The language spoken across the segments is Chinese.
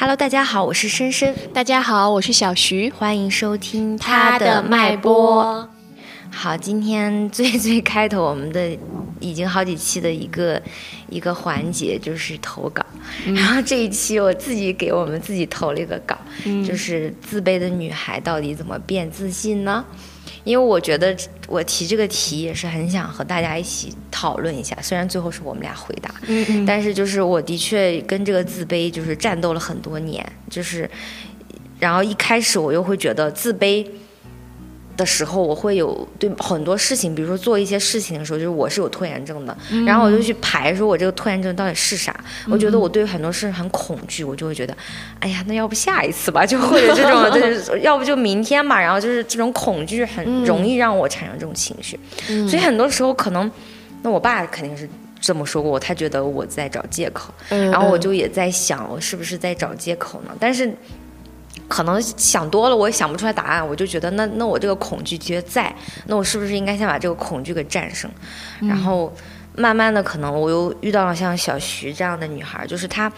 Hello，大家好，我是深深。大家好，我是小徐，欢迎收听他的脉搏。好，今天最最开头，我们的已经好几期的一个一个环节就是投稿，然后这一期我自己给我们自己投了一个稿，就是自卑的女孩到底怎么变自信呢？因为我觉得我提这个题也是很想和大家一起讨论一下，虽然最后是我们俩回答，嗯嗯，但是就是我的确跟这个自卑就是战斗了很多年，就是，然后一开始我又会觉得自卑的时候，我会有对很多事情，比如说做一些事情的时候，就是我是有拖延症的，然后我就去排说我这个拖延症到底是啥，我觉得我对很多事很恐惧，我就会觉得，哎呀，那要不下一次吧，就或者这种，就是要不就明天吧，然后就是这种恐惧很容易让我产生这种情绪，所以很多时候可能，那我爸肯定是。这么说过我，他觉得我在找借口，嗯。然后我就也在想，我是不是在找借口呢？但是可能想多了，我也想不出来答案，我就觉得那那我这个恐惧觉在，那我是不是应该先把这个恐惧给战胜？然后慢慢的，可能我又遇到了像小徐这样的女孩，就是她。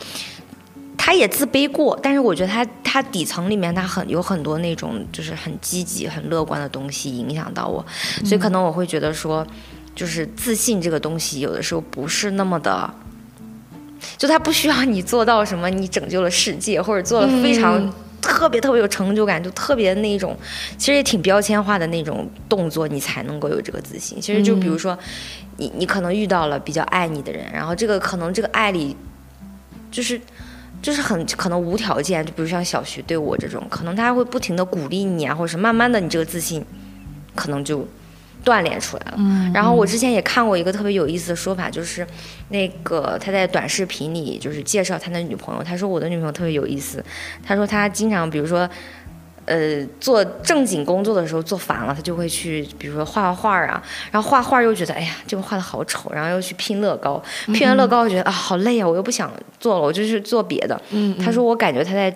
她也自卑过，但是我觉得她她底层里面她很有很多那种就是很积极、很乐观的东西影响到我，所以可能我会觉得说，就是自信这个东西有的时候不是那么的，就它不需要你做到什么，你拯救了世界或者做了非常嗯特别特别有成就感，就特别那种，其实也挺标签化的那种动作，你才能够有这个自信。其实就比如说，你你可能遇到了比较爱你的人，然后这个可能这个爱里，就是。就是很可能无条件，就比如像小徐对我这种，可能他会不停的鼓励你啊，或者是慢慢的你这个自信，可能就锻炼出来了。嗯然后我之前也看过一个特别有意思的说法，就是那个他在短视频里就是介绍他的女朋友，他说我的女朋友特别有意思，他说他经常比如说。呃，做正经工作的时候做烦了，他就会去，比如说画画画啊，然后画画又觉得，哎呀，这个画的好丑，然后又去拼乐高，拼完乐高又觉得啊，好累啊，我又不想做了，我就去做别的。嗯他说我感觉他在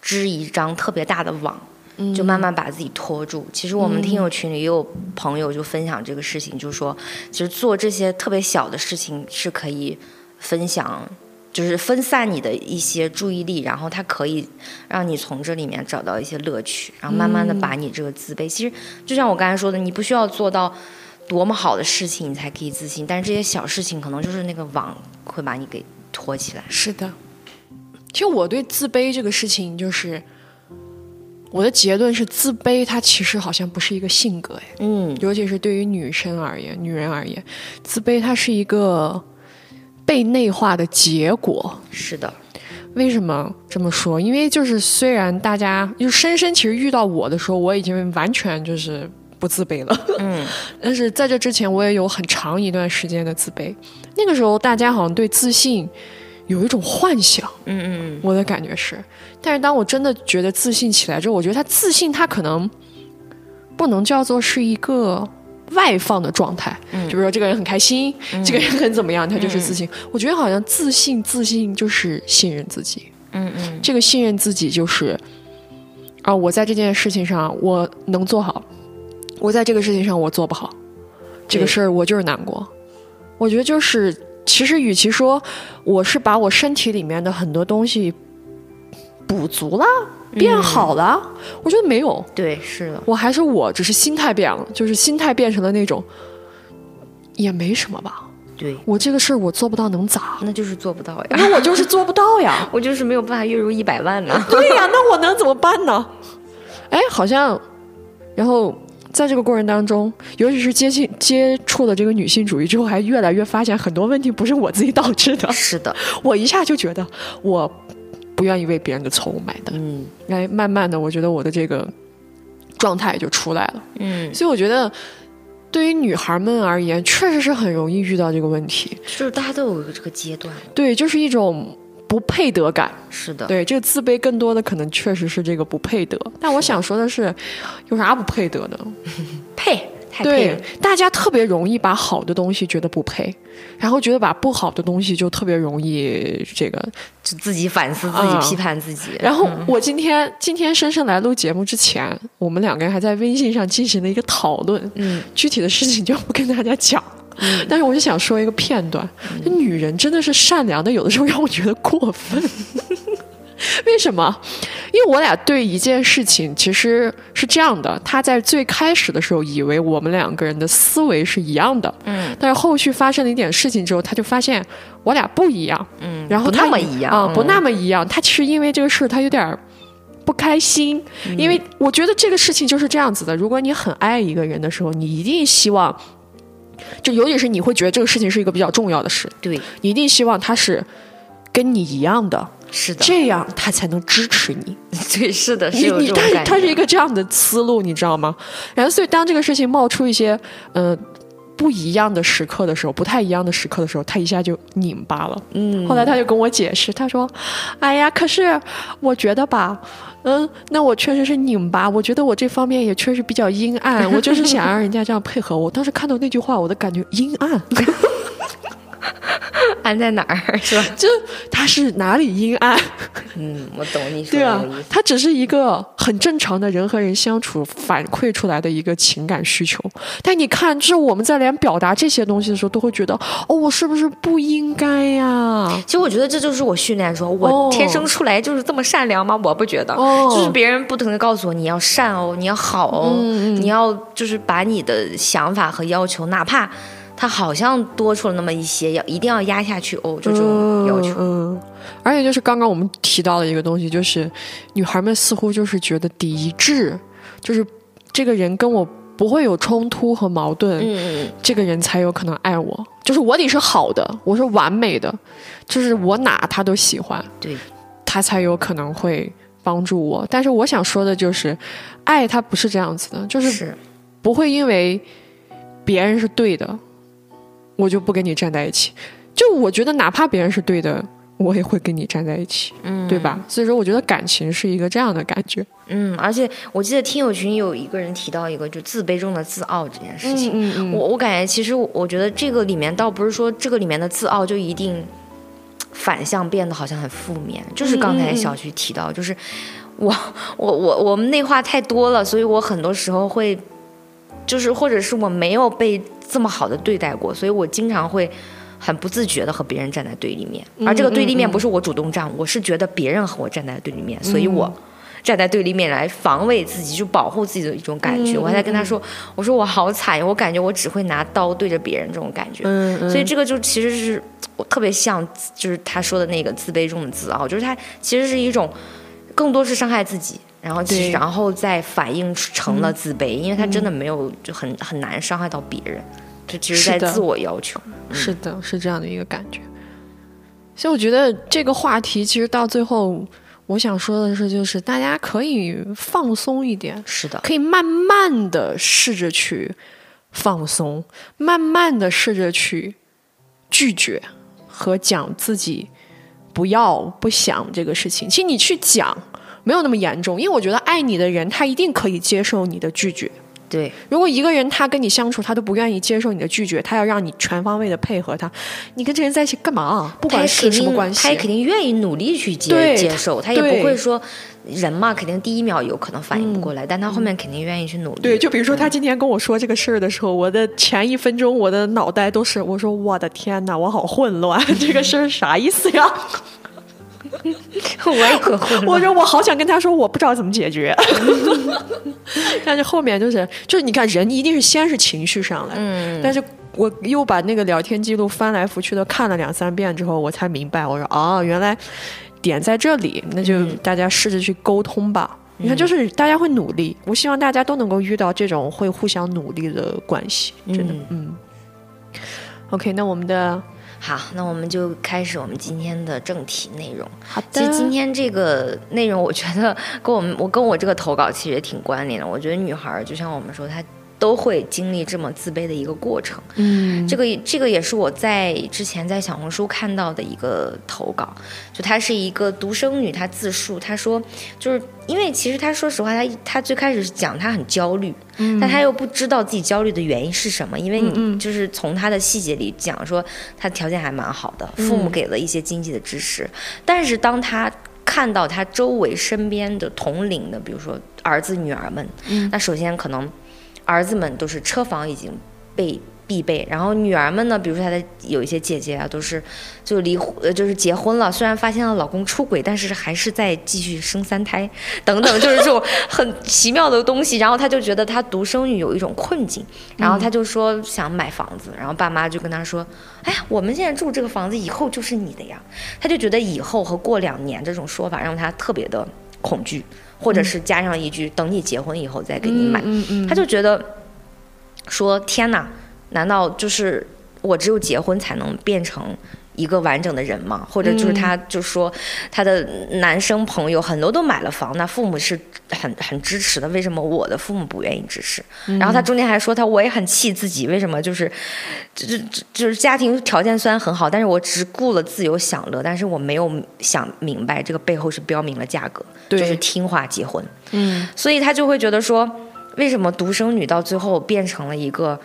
织一张特别大的网，嗯就慢慢把自己拖住。其实我们听友群里也有朋友就分享这个事情，就说其实做这些特别小的事情是可以分享。就是分散你的一些注意力，然后它可以让你从这里面找到一些乐趣，然后慢慢的把你这个自卑，其实就像我刚才说的，你不需要做到多么好的事情，你才可以自信，但是这些小事情可能就是那个网会把你给拖起来。是的。其实我对自卑这个事情，就是我的结论是，自卑它其实好像不是一个性格，哎，嗯，尤其是对于女生而言，女人而言，自卑它是一个被内化的结果。是的，为什么这么说？因为就是虽然大家就深深其实遇到我的时候，我已经完全就是不自卑了，嗯，但是在这之前，我也有很长一段时间的自卑。那个时候，大家好像对自信有一种幻想，嗯嗯我的感觉是。但是当我真的觉得自信起来之后，我觉得他自信，他可能不能叫做是一个外放的状态，嗯就比如说这个人很开心，这个人很怎么样，他就是自信。我觉得好像自信，自信就是信任自己。嗯嗯这个信任自己就是啊，我在这件事情上我能做好，我在这个事情上我做不好，这个事儿我就是难过。我觉得就是，其实与其说我是把我身体里面的很多东西补足了、变好了，我觉得没有，对，是的，我还是我，只是心态变了，就是心态变成了那种也没什么吧。对，我这个事儿我做不到能咋？那就是做不到呀。那我就是做不到呀。我就是没有办法月入一百万呢。对呀，那我能怎么办呢？哎，好像，然后在这个过程当中，尤其是接近接触了这个女性主义之后，还越来越发现很多问题不是我自己导致的。是的，我一下就觉得我不愿意为别人的错误买单。嗯哎，慢慢的，我觉得我的这个状态就出来了。嗯，所以我觉得，对于女孩们而言，确实是很容易遇到这个问题。就是大家都有这个阶段。对，就是一种不配得感。是的，对，这个自卑更多的可能确实是这个不配得。但我想说的是，有啥不配得的？配太配对。，大家特别容易把好的东西觉得不配，然后觉得把不好的东西就特别容易这个。就自己反思自己，啊批判自己。然后我今天今天深深来录节目之前，我们两个人还在微信上进行了一个讨论，嗯，具体的事情就不跟大家讲。但是我就想说一个片段，这女人真的是善良的，有的时候让我觉得过分。为什么？因为我俩对一件事情其实是这样的，他在最开始的时候以为我们两个人的思维是一样的，嗯但是后续发生了一点事情之后，他就发现我俩不一样，嗯，然后那么一样啊、不嗯那么一样。他其实因为这个事儿，他有点儿不开心，嗯因为我觉得这个事情就是这样子的。如果你很爱一个人的时候，你一定希望，就尤其是你会觉得这个事情是一个比较重要的事，对，你一定希望他是跟你一样的，是的，这样他才能支持你。对，是的，是你有你他他是一个这样的思路，你知道吗？然后所以当这个事情冒出一些呃不一样的时刻的时候，不太一样的时刻的时候，他一下就拧巴了。嗯，后来他就跟我解释，他说：“哎呀，可是我觉得吧，嗯，那我确实是拧巴，我觉得我这方面也确实比较阴暗，我就是想让人家这样配合我。当时看到那句话，我的感觉阴暗，安在哪儿 是吧？就他是哪里阴暗？嗯，我懂你说对啊他只是一个很正常的人和人相处反馈出来的一个情感需求。但你看，就是我们在连表达这些东西的时候，都会觉得，哦，我是不是不应该呀？其实我觉得这就是我训练说，哦我天生出来就是这么善良吗？我不觉得，哦就是别人不停的告诉我你要善哦，你要好哦，嗯你要就是把你的想法和要求，哪怕他好像多出了那么一些，要一定要压下去哦，这种要求。嗯，嗯而且就是刚刚我们提到的一个东西，就是女孩们似乎就是觉得抵制，就是这个人跟我不会有冲突和矛盾，嗯嗯这个人才有可能爱我。就是我得是好的，我是完美的，就是我哪他都喜欢，对，他才有可能会帮助我。但是我想说的就是，爱他不是这样子的，就是，不会因为别人是对的，我就不跟你站在一起。就我觉得，哪怕别人是对的，我也会跟你站在一起，嗯，对吧？所以说，我觉得感情是一个这样的感觉。嗯，而且我记得听友群有一个人提到一个，就自卑中的自傲这件事情。嗯嗯我我感觉其实我我觉得这个里面倒不是说这个里面的自傲就一定反向变得好像很负面，就是刚才小徐提到，就是我 我我我们内化太多了，所以我很多时候会就是或者是我没有被这么好的对待过，所以我经常会。很不自觉的和别人站在对立面，而这个对立面不是我主动站，我是觉得别人和我站在对立面，所以我站在对立面来防卫自己，就保护自己的一种感觉。我还在跟他说，我说我好惨，我感觉我只会拿刀对着别人这种感觉。嗯嗯，所以这个就其实是我特别像，就是他说的那个自卑中的自傲，就是他其实是一种更多是伤害自己，然后其对实然后再反映成了自卑，因为他真的没有就很很难伤害到别人，这其实在自我要求。是的，是这样的一个感觉。所以我觉得这个话题其实到最后，我想说的是，就是大家可以放松一点，是的，可以慢慢的试着去放松，慢慢的试着去拒绝和讲自己不要不想这个事情。其实你去讲没有那么严重，因为我觉得爱你的人他一定可以接受你的拒绝。对，如果一个人他跟你相处，他都不愿意接受你的拒绝，他要让你全方位的配合他，你跟这人在一起干嘛？不管是什么关系，他也肯定愿意努力去接接受，他也不会说人嘛，肯定第一秒有可能反应不过来，但他后面肯定愿意去努力。对，就比如说他今天跟我说这个事儿的时候，我的前一分钟我的脑袋都是，我说我的天哪，我好混乱，这个事儿啥意思呀？我也可混乱。我说我好想跟他说，我不知道怎么解决。但是后面就是就是你看，人一定是先是情绪上来，嗯，但是我又把那个聊天记录翻来覆去的看了两三遍之后，我才明白，我说哦，原来点在这里，那就大家试着去沟通吧。你看，就是大家会努力，我希望大家都能够遇到这种会互相努力的关系，真的，嗯。OK，那我们的好，那我们就开始我们今天的正题内容。好其实今天这个内容，我觉得跟我们我跟我这个投稿其实也挺关联的。我觉得女孩儿就像我们说，她都会经历这么自卑的一个过程。嗯。这个这个也是我在之前在小红书看到的一个投稿，就她是一个独生女，她自述，她说就是因为其实她说实话，她她最开始是讲她很焦虑，但她又不知道自己焦虑的原因是什么，因为你就是从她的细节里讲说她条件还蛮好的，父母给了一些经济的支持，但是当她看到她周围身边的同龄的，比如说儿子女儿们，那首先可能儿子们都是车房已经被必备。然后女儿们呢，比如说她的有一些姐姐啊，都是就离婚，呃，就是结婚了，虽然发现了老公出轨，但是还是在继续生三胎，等等，就是这种很奇妙的东西。然后她就觉得她独生女有一种困境，然后她就说想买房子，然后爸妈就跟她说，哎呀，我们现在住这个房子，以后就是你的呀。她就觉得以后和过两年这种说法让她特别的恐惧，或者是加上一句等你结婚以后再给你买，嗯嗯她就觉得说天哪，难道就是我只有结婚才能变成一个完整的人嘛？或者就是他就说他的男生朋友很多都买了房，那父母是很很支持的，为什么我的父母不愿意支持？然后他中间还说他我也很气自己，为什么就是就是就是家庭条件虽然很好，但是我只顾了自由享乐，但是我没有想明白这个背后是标明了价格，就是听话结婚。嗯所以他就会觉得说，为什么独生女到最后变成了一个，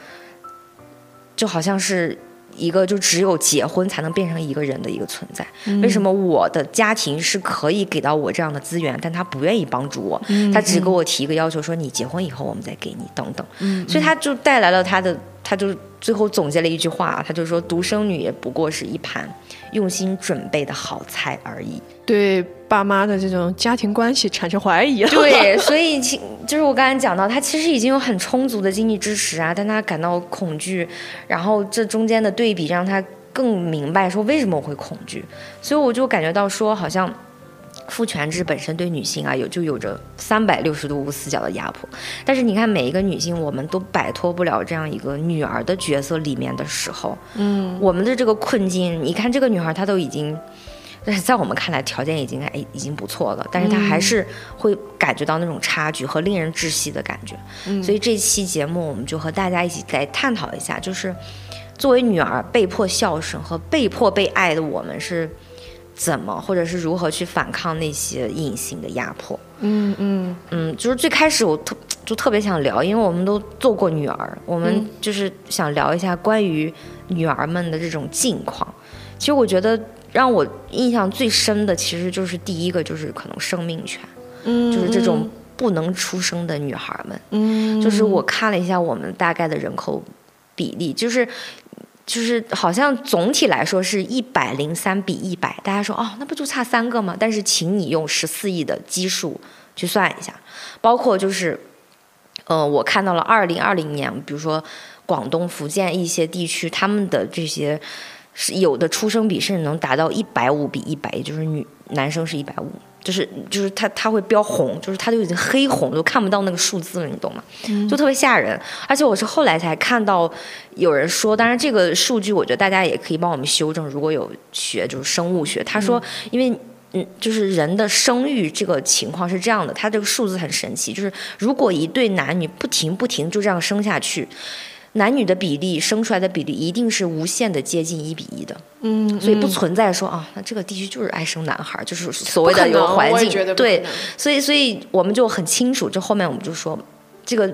就好像是一个就只有结婚才能变成一个人的一个存在？为什么我的家庭是可以给到我这样的资源，但他不愿意帮助我，他只给我提一个要求，说你结婚以后我们再给你等等。所以他就带来了他的，他就最后总结了一句话，他就说独生女也不过是一盘用心准备的好菜而已。对爸妈的这种家庭关系产生怀疑了。对，所以其就是我刚才讲到，他其实已经有很充足的经济支持啊，但他感到恐惧，然后这中间的对比让他更明白说为什么我会恐惧，所以我就感觉到说好像。父权制本身对女性啊有就有着三百六十度无死角的压迫，但是你看每一个女性，我们都摆脱不了这样一个女儿的角色里面的时候，嗯，我们的这个困境，你看这个女孩她都已经，但是在我们看来条件已经哎已经不错了，但是他还是会感觉到那种差距和令人窒息的感觉。所以这期节目我们就和大家一起来探讨一下，就是作为女儿被迫孝顺和被迫被爱的我们是怎么，或者是如何去反抗那些隐形的压迫。嗯嗯嗯，就是最开始我特就特别想聊，因为我们都做过女儿，我们嗯就是想聊一下关于女儿们的这种境况。其实我觉得让我印象最深的，其实就是第一个就是可能生命权，嗯，就是这种不能出生的女孩们。嗯，就是我看了一下我们大概的人口比例，就是。就是好像总体来说是一百零三比一百，大家说哦，那不就差三个吗？但是请你用十四亿的基数去算一下，包括就是，呃，我看到了二零二零年，比如说广东、福建一些地区，他们的这些是有的出生比甚至能达到一百五比一百，也就是女男生是一百五，就是就是他他会标红，就是他就已经黑红，都看不到那个数字了，你懂吗？就特别吓人。而且我是后来才看到有人说，当然这个数据我觉得大家也可以帮我们修正，如果有学就是生物学，他说因为。嗯，就是人的生育这个情况是这样的，它这个数字很神奇，就是如果一对男女不停不停就这样生下去，男女的比例生出来的比例一定是无限的接近一比一的，嗯，所以不存在说啊，那这个地区就是爱生男孩，就是所谓的环境。对，所以所以我们就很清楚，这后面我们就说这个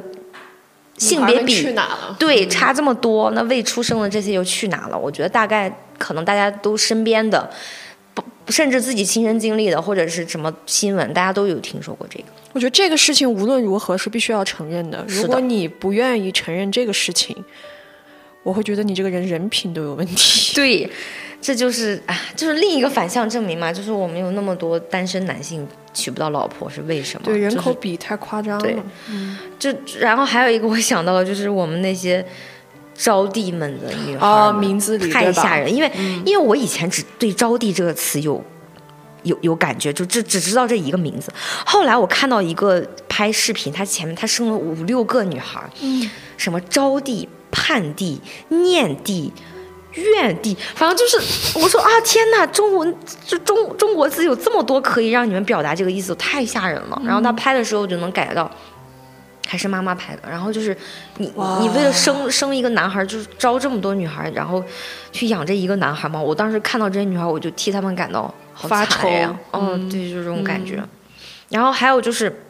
性别比？对，差这么多，那未出生的这些又去哪了？我觉得大概可能大家都身边的，不甚至自己亲身经历的，或者是什么新闻，大家都有听说过这个。我觉得这个事情无论如何是必须要承认的。如果你不愿意承认这个事情，我会觉得你这个人人品都有问题。对，这就是啊，就是另一个反向证明嘛，就是我们有那么多单身男性娶不到老婆是为什么？对，人口比太夸张对嗯。就然后还有一个我想到的就是我们那些招娣们的女孩哦，名字里太吓人，因为、因为我以前只对招娣这个词有有有感觉，就只只知道这一个名字。后来我看到一个拍视频，他前面他生了五六个女孩，嗯，什么招娣、盼娣、念娣。怨娣，反正就是我说啊，天哪，中文就中中国字有这么多可以让你们表达这个意思，太吓人了。然后他拍的时候就能感觉到，还是妈妈拍的。然后就是你你为了生生一个男孩，就是招这么多女孩，然后去养这一个男孩嘛。我当时看到这些女孩，我就替他们感到好发惨呀愁嗯，对，就是这种感觉。然后还有就是。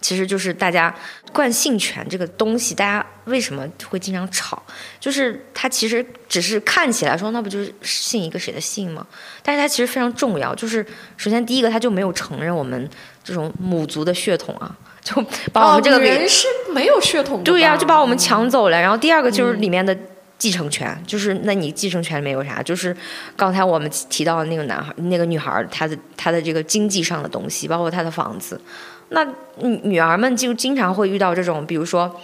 其实就是大家惯性权这个东西，大家为什么会经常吵？就是它其实只是看起来说，那不就是信一个谁的姓吗？但是它其实非常重要。就是首先第一个，它就没有承认我们这种母族的血统啊，就把我们这个给、哦、人是没有血统的，对呀、就把我们抢走了。然后第二个就是嗯里面的继承权，就是那你继承权里面有啥？就是刚才我们提到的那个男孩、那个女孩，她的她的这个经济上的东西，包括她的房子。那女女儿们就经常会遇到这种，比如说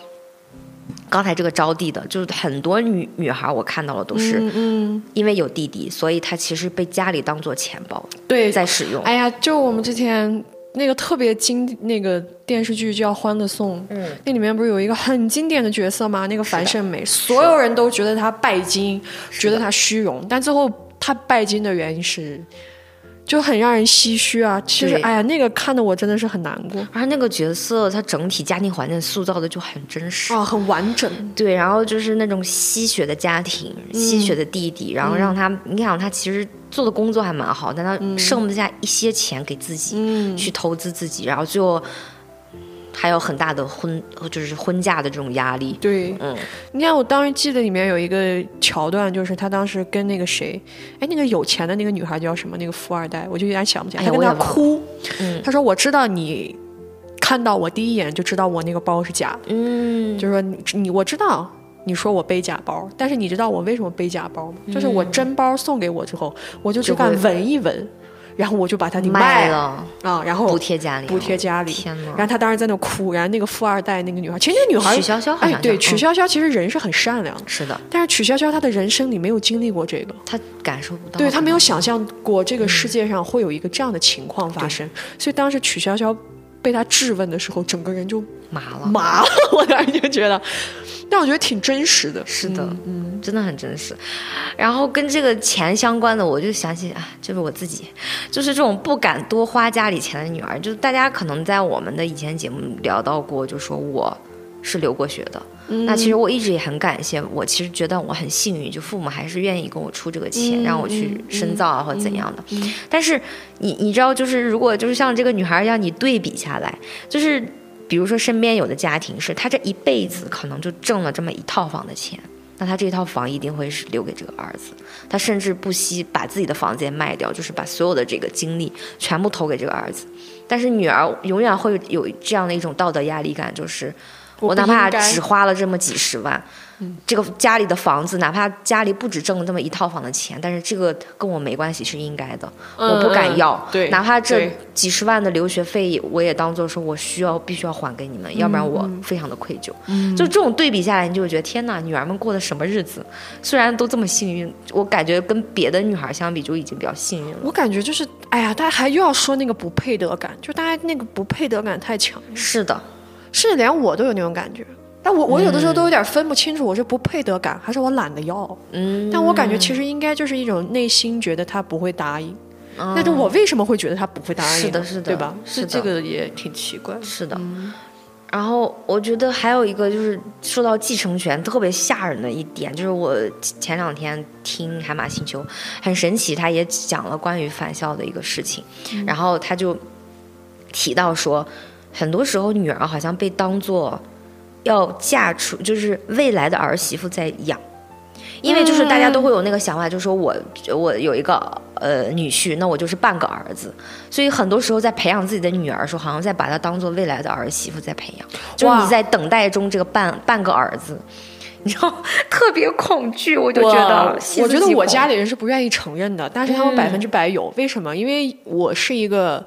刚才这个招娣的，就是很多女女孩我看到了都是嗯，因为有弟弟，所以她其实被家里当做钱包对，在使用。哎呀，就我们之前那个特别经那个电视剧叫《欢乐颂》，嗯，那里面不是有一个很经典的角色吗？那个樊胜美，所有人都觉得她拜金，觉得她虚荣，但最后她拜金的原因是，就很让人唏嘘啊。其实，哎呀，那个看的我真的是很难过而那个角色，他整体家庭环境塑造的就很真实。啊，很完整。对，然后就是那种吸血的家庭，吸血的弟弟，然后让他，你想他其实做的工作还蛮好，但他剩不下一些钱给自己、嗯，去投资自己，然后最后还有很大的婚，就是婚嫁的这种压力。对，嗯，你看，我当时记得里面有一个桥段，就是他当时跟那个谁，哎，那个有钱的那个女孩叫什么？那个富二代，我就有点想不起来。他跟他哭，嗯他说：“我知道你看到我第一眼就知道我那个包是假的，嗯，就是说你你我知道。”你说我背假包，但是你知道我为什么背假包吗？就是我真包送给我之后，我就只敢闻一闻，然后我就把它给卖了。了，啊，然后补贴家里，补贴家里。天哪！然后他当时在那哭，然后那个富二代那个女孩，其实那个女孩曲筱绡哎，对，曲筱绡其实人是很善良的，是的，但是曲筱绡她的人生里没有经历过这个，她感受不到，对她没有想象过这个世界上会有一个这样的情况发生，所以当时曲筱绡被他质问的时候，整个人就麻了。麻了，我当时就觉得，但我觉得挺真实的，是的，嗯，真的很真实。然后跟这个钱相关的，我就想起啊，就是我自己，就是这种不敢多花家里钱的女儿。就是大家可能在我们的以前节目聊到过，就说我是留过学的。嗯那其实我一直也很感谢，我其实觉得我很幸运，就父母还是愿意给我出这个钱，嗯让我去深造啊、或怎样的。嗯但是你你知道，就是如果就是像这个女孩一样，你对比下来，就是比如说身边有的家庭是她这一辈子可能就挣了这么一套房的钱，那他这套房一定会是留给这个儿子，他甚至不惜把自己的房子也卖掉，就是把所有的这个精力全部投给这个儿子。但是女儿永远会有这样的一种道德压力感，就是我哪怕只花了这么几十万，这个家里的房子，哪怕家里不止挣了这么一套房的钱，但是这个跟我没关系，是应该的，我不敢要。嗯对哪怕这几十万的留学费，我也当做说我需要必须要还给你们，要不然我非常的愧疚。就这种对比下来，你就会觉得天哪，女儿们过的什么日子？虽然都这么幸运，我感觉跟别的女孩相比就已经比较幸运了。我感觉就是，哎呀，大家还又要说那个不配得感，就大家那个不配得感太强了，是的，甚至连我都有那种感觉。但我我有的时候都有点分不清楚，我是不配得感，还是我懒得要。嗯，但我感觉其实应该就是一种内心觉得他不会答应，嗯但是我为什么会觉得他不会答应？是的是的对吧？是的这个也挺奇怪。是的。然后我觉得还有一个就是说到继承权特别吓人的一点，就是我前两天听海马星球很神奇，他也讲了关于返校的一个事情，然后他就提到说，很多时候女儿好像被当做要嫁出，就是未来的儿媳妇在养。因为就是大家都会有那个想法，就是说我我有一个呃女婿，那我就是半个儿子，所以很多时候在培养自己的女儿的时候，好像在把她当做未来的儿媳妇在培养，就是你在等待中这个半半个儿子，你知道特别恐惧，我就觉得我我觉得我家里里人是不愿意承认的，但是他们嗯百分之百有。为什么？因为我是一个，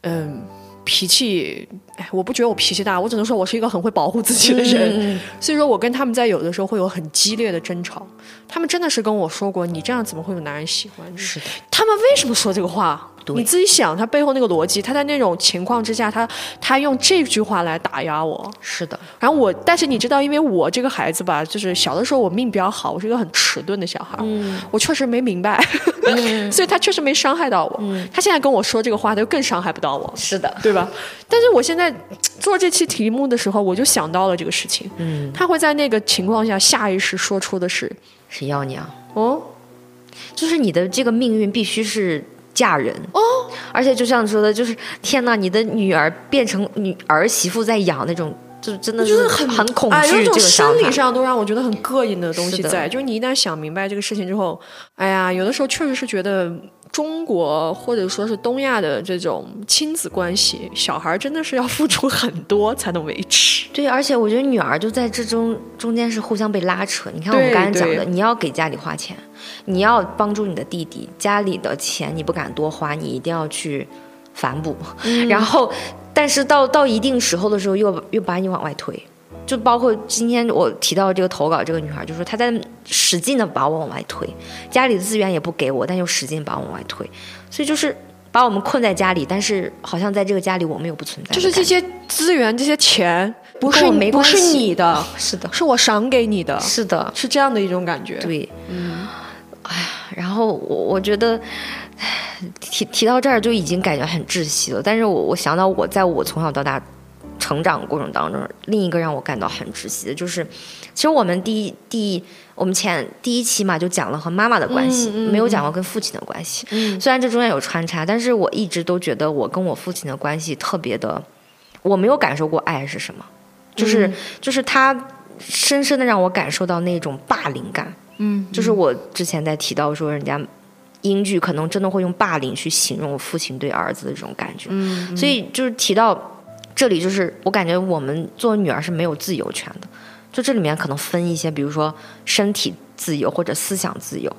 嗯，脾气，哎，我不觉得我脾气大，我只能说我是一个很会保护自己的人。嗯所以说我跟他们在有的时候会有很激烈的争吵。他们真的是跟我说过，你这样怎么会有男人喜欢你？是的，他们为什么说这个话？对。你自己想，他背后那个逻辑，他在那种情况之下，他他用这句话来打压我。是的，然后我，但是你知道，因为我这个孩子吧，就是小的时候我命比较好，我是一个很迟钝的小孩，嗯。我确实没明白，所以他确实没伤害到我。嗯。他现在跟我说这个话，他就更伤害不到我，是的，对吧？但是我现在做这期题目的时候，我就想到了这个事情，嗯，他会在那个情况下下意识说出的是，谁要你啊，哦，就是你的这个命运必须是嫁人。哦，而且就像你说的，就是天哪，你的女儿变成女儿媳妇在养那种，就真的是很很恐哎，有惧一种这个想法。生理上都让我觉得很膈应的东西在，就是你一旦想明白这个事情之后，哎呀，有的时候确实是觉得中国或者说是东亚的这种亲子关系，小孩真的是要付出很多才能维持。对，而且我觉得女儿就在这中中间是互相被拉扯。你看我们刚才讲的，你要给家里花钱，你要帮助你的弟弟，家里的钱你不敢多花，你一定要去反哺。然后，但是到到一定时候的时候，又又把你往外推。就包括今天我提到这个投稿这个女孩，就说她在使劲的把我往外推，家里的资源也不给我，但又使劲把我往外推，所以就是把我们困在家里，但是好像在这个家里我们又不存在就是这，些资源、这些钱不是我是不是没关系你的，是的，是我赏给你的，是的，是这样的一种感觉。对，嗯，哎呀，然后我我觉得唉提提到这儿就已经感觉很窒息了，但是我我想到我在我从小到大成长过程当中，另一个让我感到很窒息的就是，其实我们第一第一我们前第一期嘛就讲了和妈妈的关系，嗯嗯没有讲过跟父亲的关系。嗯虽然这中间有穿插，但是我一直都觉得我跟我父亲的关系特别的，我没有感受过爱是什么，就是、嗯就是他深深的让我感受到那种霸凌感。嗯，就是我之前在提到说，人家英剧可能真的会用霸凌去形容父亲对儿子的这种感觉，嗯，所以就是提到这里，就是我感觉我们作为女儿是没有自由权的，就这里面可能分一些，比如说身体自由或者思想自由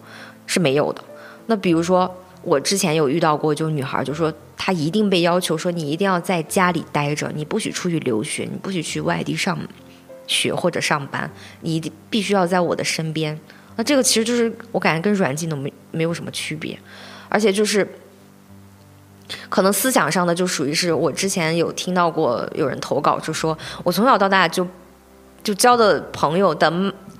是没有的。那比如说我之前有遇到过，就女孩就说她一定被要求说你一定要在家里待着，你不许出去留学，你不许去外地上学或者上班，你一定必须要在我的身边。那这个其实就是我感觉跟软禁都没没有什么区别，而且就是可能思想上的就属于是我之前有听到过有人投稿，就说我从小到大就就交的朋友的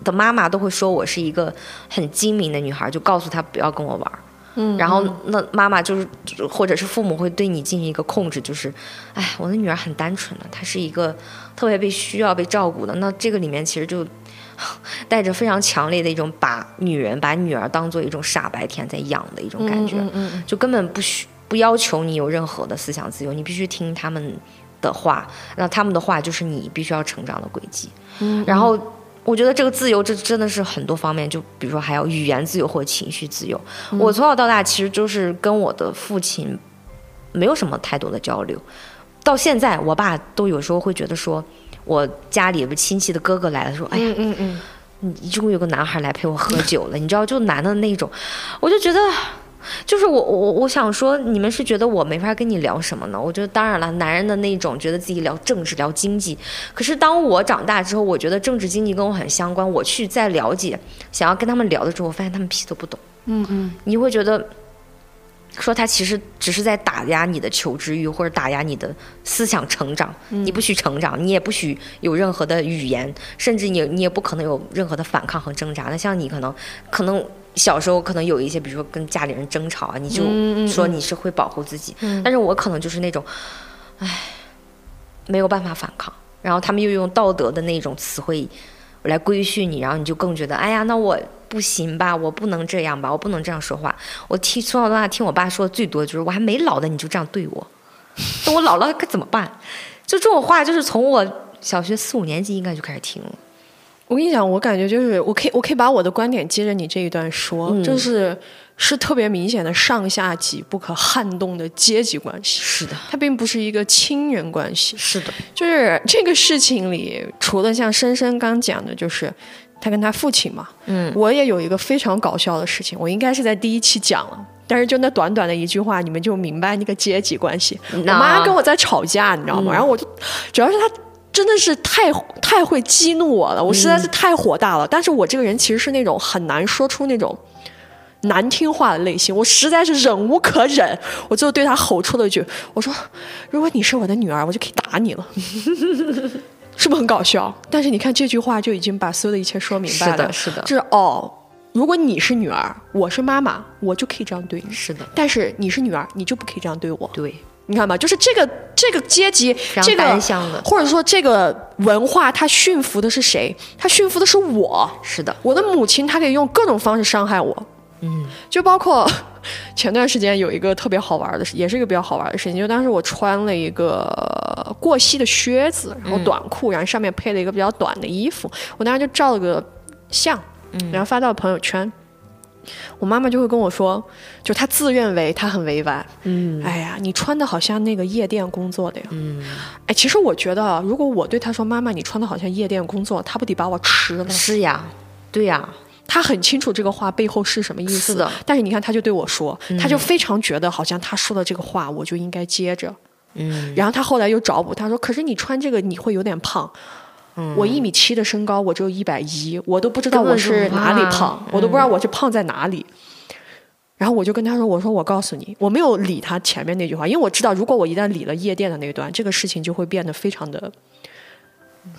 的妈妈都会说我是一个很精明的女孩，就告诉她不要跟我玩儿。嗯然后那妈妈就是或者是父母会对你进行一个控制，就是，哎，我的女儿很单纯的，她是一个特别被需要被照顾的。那这个里面其实就 带着非常强烈的一种把女人把女儿当做一种傻白甜在养的一种感觉。嗯嗯就根本不需不要求你有任何的思想自由，你必须听他们的话，那他们的话就是你必须要成长的轨迹。嗯然后我觉得这个自由，这真的是很多方面，就比如说还有语言自由或者情绪自由。我从小到大其实就是跟我的父亲没有什么太多的交流，到现在我爸都有时候会觉得说。我家里有个亲戚的哥哥来了，说：“哎呀，嗯嗯嗯，你终于有个男孩来陪我喝酒了，你知道，就男的那种，我就觉得，就是我我我想说，你们是觉得我没法跟你聊什么呢？我觉得当然了，男人的那种觉得自己聊政治、聊经济，可是当我长大之后，我觉得政治经济跟我很相关，我去再了解，想要跟他们聊的时候，我发现他们屁都不懂。嗯嗯，你会觉得。说他其实只是在打压你的求知欲，或者打压你的思想成长。你不许成长，你也不许有任何的语言，甚至你你也不可能有任何的反抗和挣扎。那像你可能可能小时候可能有一些，比如说跟家里人争吵啊，你就说你是会保护自己。嗯但是我可能就是那种，唉，没有办法反抗。然后他们又用道德的那种词汇来规训你，然后你就更觉得，哎呀，那我不行吧，我不能这样吧，我不能这样说话。我听从小到大听我爸说的最多就是，我还没老呢你就这样对我，等我老了该怎么办？就这种话，就是从我小学四五年级应该就开始听了。我跟你讲，我感觉就是，我可以，我可以把我的观点接着你这一段说，嗯就是是特别明显的上下级不可撼动的阶级关系，是的，它并不是一个亲人关系。是的，就是这个事情里，除了像深深刚讲的，就是他跟他父亲嘛，嗯，我也有一个非常搞笑的事情，我应该是在第一期讲了。但是就那短短的一句话，你们就明白那个阶级关系。我妈跟我在吵架，你知道吗？嗯然后我就，主要是她真的是太太会激怒我了，我实在是太火大了。但是我这个人其实是那种很难说出那种难听话的类型，我实在是忍无可忍，我最后对他吼出了一句：“我说，如果你是我的女儿，我就可以打你了。”是不是很搞笑？但是你看这句话就已经把所有的一切说明白了。是的，是的，就是哦，如果你是女儿，我是妈妈，我就可以这样对你；是的，但是你是女儿，你就不可以这样对我。对，你看吧，就是这个这个阶级，这个或者说这个文化，它驯服的是谁？它驯服的是我。是的，我的母亲，她可以用各种方式伤害我。嗯，就包括 前段时间有一个特别好玩的事，也是一个比较好玩的事情，就当时我穿了一个过膝的靴子，然后短裤，然后上面配了一个比较短的衣服，我当时就照了个相，然后发到朋友圈。我妈妈就会跟我说，就她自认为她很委婉，嗯哎呀，你穿的好像那个夜店工作的呀。嗯，哎，其实我觉得啊，如果我对她说妈妈，你穿的好像夜店工作，她不得把我吃了？是呀，对呀，她很清楚这个话背后是什么意思是的但是你看，她就对我说，她就非常觉得好像她说的这个话，我就应该接着。嗯然后她后来又找补，她说：“可是你穿这个你会有点胖。”嗯我一米七的身高，我只有一百一，我都不知道我是哪里胖胖，我都不知道我是胖在哪里。然后我就跟他说：“我说我告诉你，我没有理他前面那句话，因为我知道，如果我一旦理了夜店的那段，这个事情就会变得非常的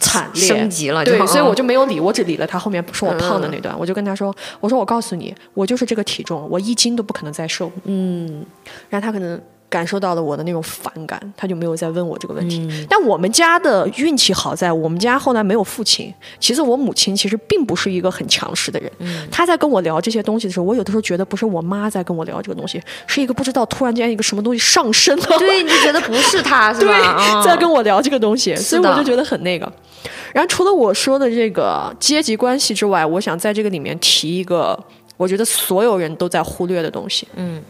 惨烈，升级了，对，所以我嗯就没有理，我只理了他后面说我胖的那段，我就跟他说：“我说我告诉你，我就是这个体重，我一斤都不可能再瘦。”嗯然后他可能感受到了我的那种反感，他就没有再问我这个问题。嗯但我们家的运气好在我们家后来没有父亲，其实我母亲其实并不是一个很强势的人。嗯她在跟我聊这些东西的时候，我有的时候觉得不是我妈在跟我聊这个东西，是一个不知道突然间一个什么东西上身了。对，你就觉得不是她 是对吧？啊在跟我聊这个东西，所以我就觉得很那个。然后除了我说的这个阶级关系之外，我想在这个里面提一个，我觉得所有人都在忽略的东西。嗯，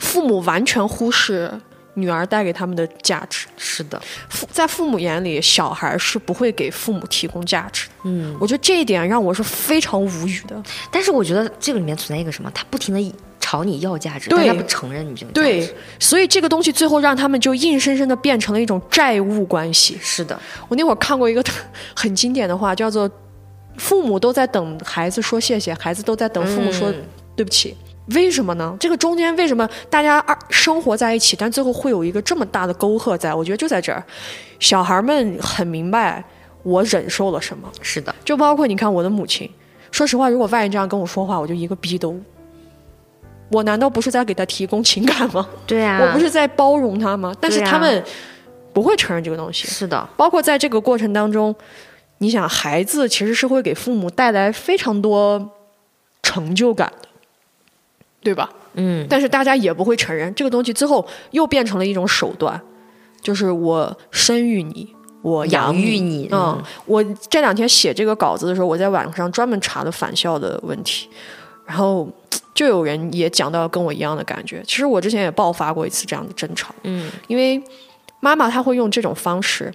父母完全忽视女儿带给他们的价值。是的，父在父母眼里，小孩是不会给父母提供价值。嗯，我觉得这一点让我是非常无语的。但是我觉得这个里面存在一个什么，他不停的朝你要价值，对但他不承认你这个价对。，所以这个东西最后让他们就硬生生的变成了一种债务关系。是的，我那会儿看过一个很经典的话，叫做“父母都在等孩子说谢谢，孩子都在等父母说嗯对不起”。为什么呢？这个中间为什么大家二生活在一起，但最后会有一个这么大的沟壑在？我觉得就在这儿，小孩们很明白我忍受了什么，是的，就包括你看我的母亲。说实话，如果外人这样跟我说话，我就一个逼都。我难道不是在给他提供情感吗？对啊，我不是在包容他吗？但是他们不会承认这个东西。是的，包括在这个过程当中，你想，孩子其实是会给父母带来非常多成就感的，对吧？嗯，但是大家也不会承认这个东西，最后又变成了一种手段，就是我生育你，我养育你。你，嗯，我这两天写这个稿子的时候，我在网上专门查了返校的问题，然后就有人也讲到跟我一样的感觉。其实我之前也爆发过一次这样的争吵，嗯，因为妈妈她会用这种方式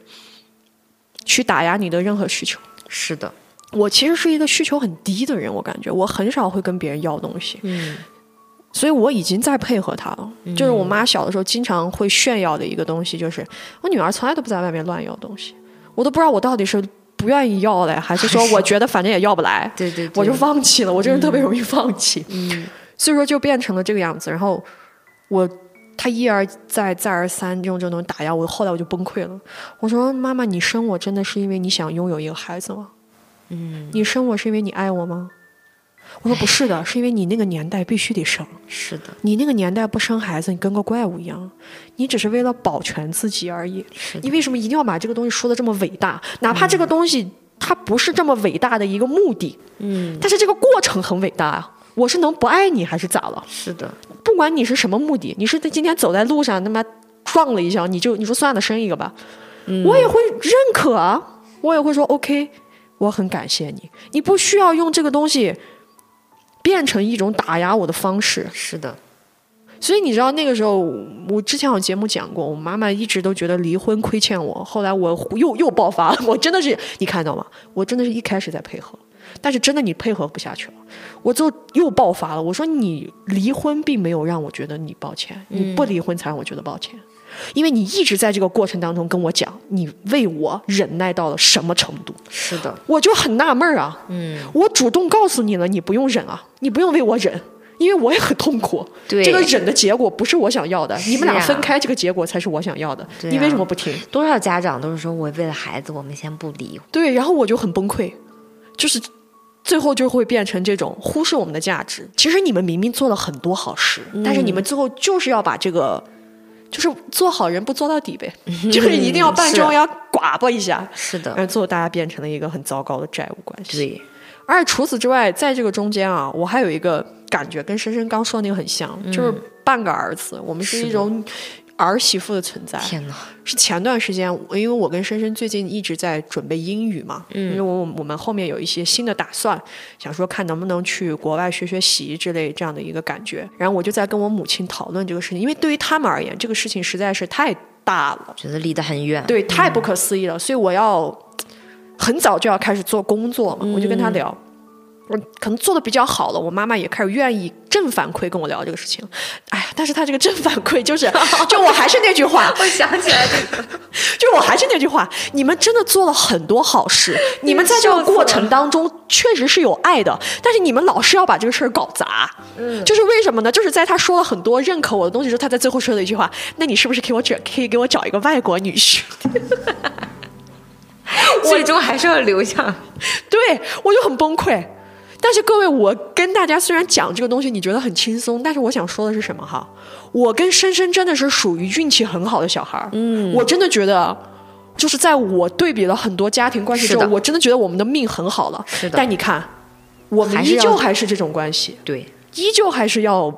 去打压你的任何需求。是的，我其实是一个需求很低的人，我感觉我很少会跟别人要东西，嗯所以我已经在配合他了。就是我妈小的时候经常会炫耀的一个东西，就是我女儿从来都不在外面乱要东西，我都不知道我到底是不愿意要嘞，还是说我觉得反正也要不来，对对对，我就放弃了。我这人特别容易放弃，嗯所以说就变成了这个样子。然后我他一而再再而三用这种打压我，后来我就崩溃了。我说：“妈妈，你生我真的是因为你想拥有一个孩子吗？嗯，你生我是因为你爱我吗？”我说：“不是的，是因为你那个年代必须得生。是的，你那个年代不生孩子，你跟个怪物一样。你只是为了保全自己而已。是你为什么一定要把这个东西说的这么伟大？哪怕这个东西它不是这么伟大的一个目的，嗯，但是这个过程很伟大啊！我是能不爱你还是咋了？是的，不管你是什么目的，你是今天走在路上他妈撞了一下，你就你说算了，生一个吧，我也会认可啊，我也会说 OK，我很感谢你，你不需要用这个东西变成一种打压我的方式。是的，所以你知道那个时候，我之前有节目讲过，我妈妈一直都觉得离婚亏欠我，后来我又又爆发了，我真的是你看到吗？我真的是一开始在配合，但是真的你配合不下去了，我就又爆发了。我说你离婚并没有让我觉得你抱歉，你不离婚才让我觉得抱歉，因为你一直在这个过程当中跟我讲，你为我忍耐到了什么程度，是的，我就很纳闷儿啊。嗯，我主动告诉你了，你不用忍啊，你不用为我忍，因为我也很痛苦。对这个忍的结果不是我想要的，你们俩分开这个结果才是我想要的。你为什么不听？多少家长都是说我为了孩子，我们先不离，对，然后我就很崩溃，就是最后就会变成这种忽视我们的价值。其实你们明明做了很多好事，但是你们最后就是要把这个。就是做好人不做到底呗，就是一定要扮 是装要寡巴一下，是的，而最后大家变成了一个很糟糕的债务关系。对，而且除此之外，在这个中间啊，我还有一个感觉跟深深刚说的那个很像，就是半个儿子。我们是一种儿媳妇的存在。天哪，是前段时间，因为我跟深深最近一直在准备英语嘛，嗯，因为我我们后面有一些新的打算，想说看能不能去国外学学习之类这样的一个感觉。然后我就在跟我母亲讨论这个事情，因为对于他们而言，这个事情实在是太大了，觉得离得很远，对，太不可思议了，所以我要很早就要开始做工作嘛，我就跟他聊。我可能做的比较好了，我妈妈也开始愿意正反馈跟我聊这个事情。哎呀，但是她这个正反馈就是，就我还是那句话，我想起来这个，就我还是那句话，你们真的做了很多好事，你们在这个过程当中确实是有爱的，但是你们老是要把这个事儿搞砸。嗯，就是为什么呢？就是在他说了很多认可我的东西之后，他在最后说了一句话：“那你是不是给我找可以给我找一个外国女婿？”最终还是要留下。对我就很崩溃。但是各位，我跟大家虽然讲这个东西，你觉得很轻松，但是我想说的是什么哈？我跟深深真的是属于运气很好的小孩儿。嗯，我真的觉得，就是在我对比了很多家庭关系之后，我真的觉得我们的命很好了。是的。但你看，我们依旧还是这种关系。对，依旧还是要。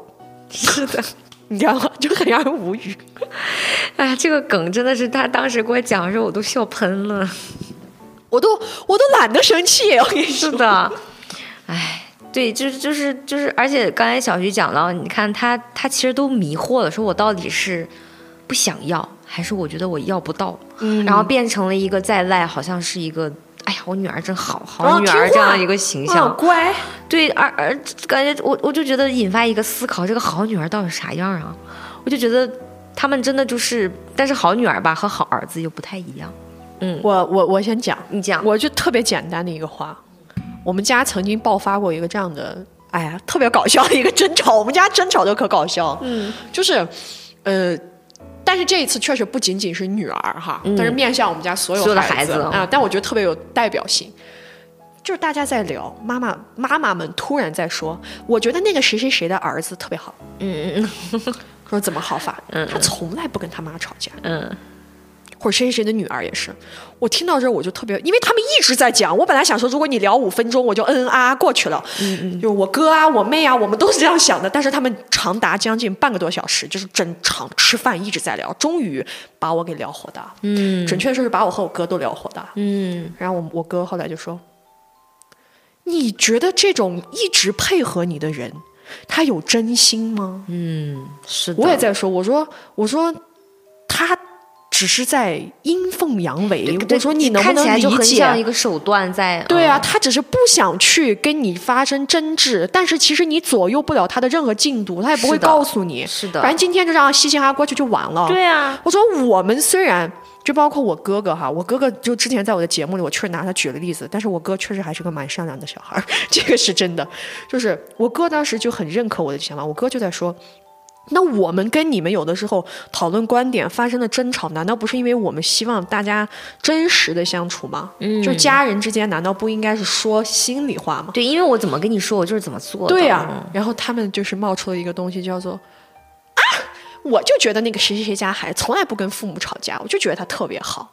是的，你知道吗？就很让人无语。哎，这个梗真的是他当时给我讲的时候，我都笑喷了。我都我都懒得生气，我跟你说。是的。哎，对，就是就是就是，而且刚才小徐讲了，你看他他其实都迷惑了，说我到底是不想要，还是我觉得我要不到，嗯，然后变成了一个在赖，好像是一个，哎呀，我女儿真好，好女儿这样一个形象，乖，对，而而感觉我我就觉得引发一个思考，这个好女儿到底啥样啊？我就觉得他们真的就是，但是好女儿吧和好儿子又不太一样，嗯，我我我先讲，你讲，我就特别简单的一个话。我们家曾经爆发过一个这样的，哎呀，特别搞笑的一个争吵。我们家争吵都可搞笑，嗯，就是，呃，但是这一次确实不仅仅是女儿哈，但是面向我们家所有的孩子啊，但我觉得特别有代表性。就是大家在聊，妈妈妈妈们突然在说，我觉得那个谁谁谁的儿子特别好，嗯嗯嗯，说怎么好法？嗯，他从来不跟他妈吵架，嗯。或者谁谁谁的女儿也是，我听到这儿我就特别，因为他们一直在讲。我本来想说，如果你聊五分钟，我就嗯嗯啊啊过去了。嗯嗯，就我哥啊，我妹啊，我们都是这样想的。但是他们长达将近半个多小时，就是整场吃饭一直在聊，终于把我给聊火大。嗯，准确说是把我和我哥都聊火大。嗯，然后我我哥后来就说：“你觉得这种一直配合你的人，他有真心吗？”嗯，是的。我也在说，我说我说他。只是在阴奉阳违，我说你能不能理解？像一个手段在。对啊，他只是不想去跟你发生争执，但是其实你左右不了他的任何进度，他也不会告诉你。是的。反正今天就这样嘻嘻哈哈过去就完了。对啊。我说我们虽然就包括我哥哥哈，我哥哥就之前在我的节目里，我确实拿他举了例子，但是我哥确实还是个蛮善良的小孩，这个是真的。就是我哥当时就很认可我的想法，我哥就在说。那我们跟你们有的时候讨论观点发生的争吵，难道不是因为我们希望大家真实的相处吗？嗯，就家人之间难道不应该是说心里话吗？对，因为我怎么跟你说，我就是怎么做。对呀，然后他们就是冒出了一个东西，叫做啊，我就觉得那个谁谁谁家孩子从来不跟父母吵架，我就觉得他特别好。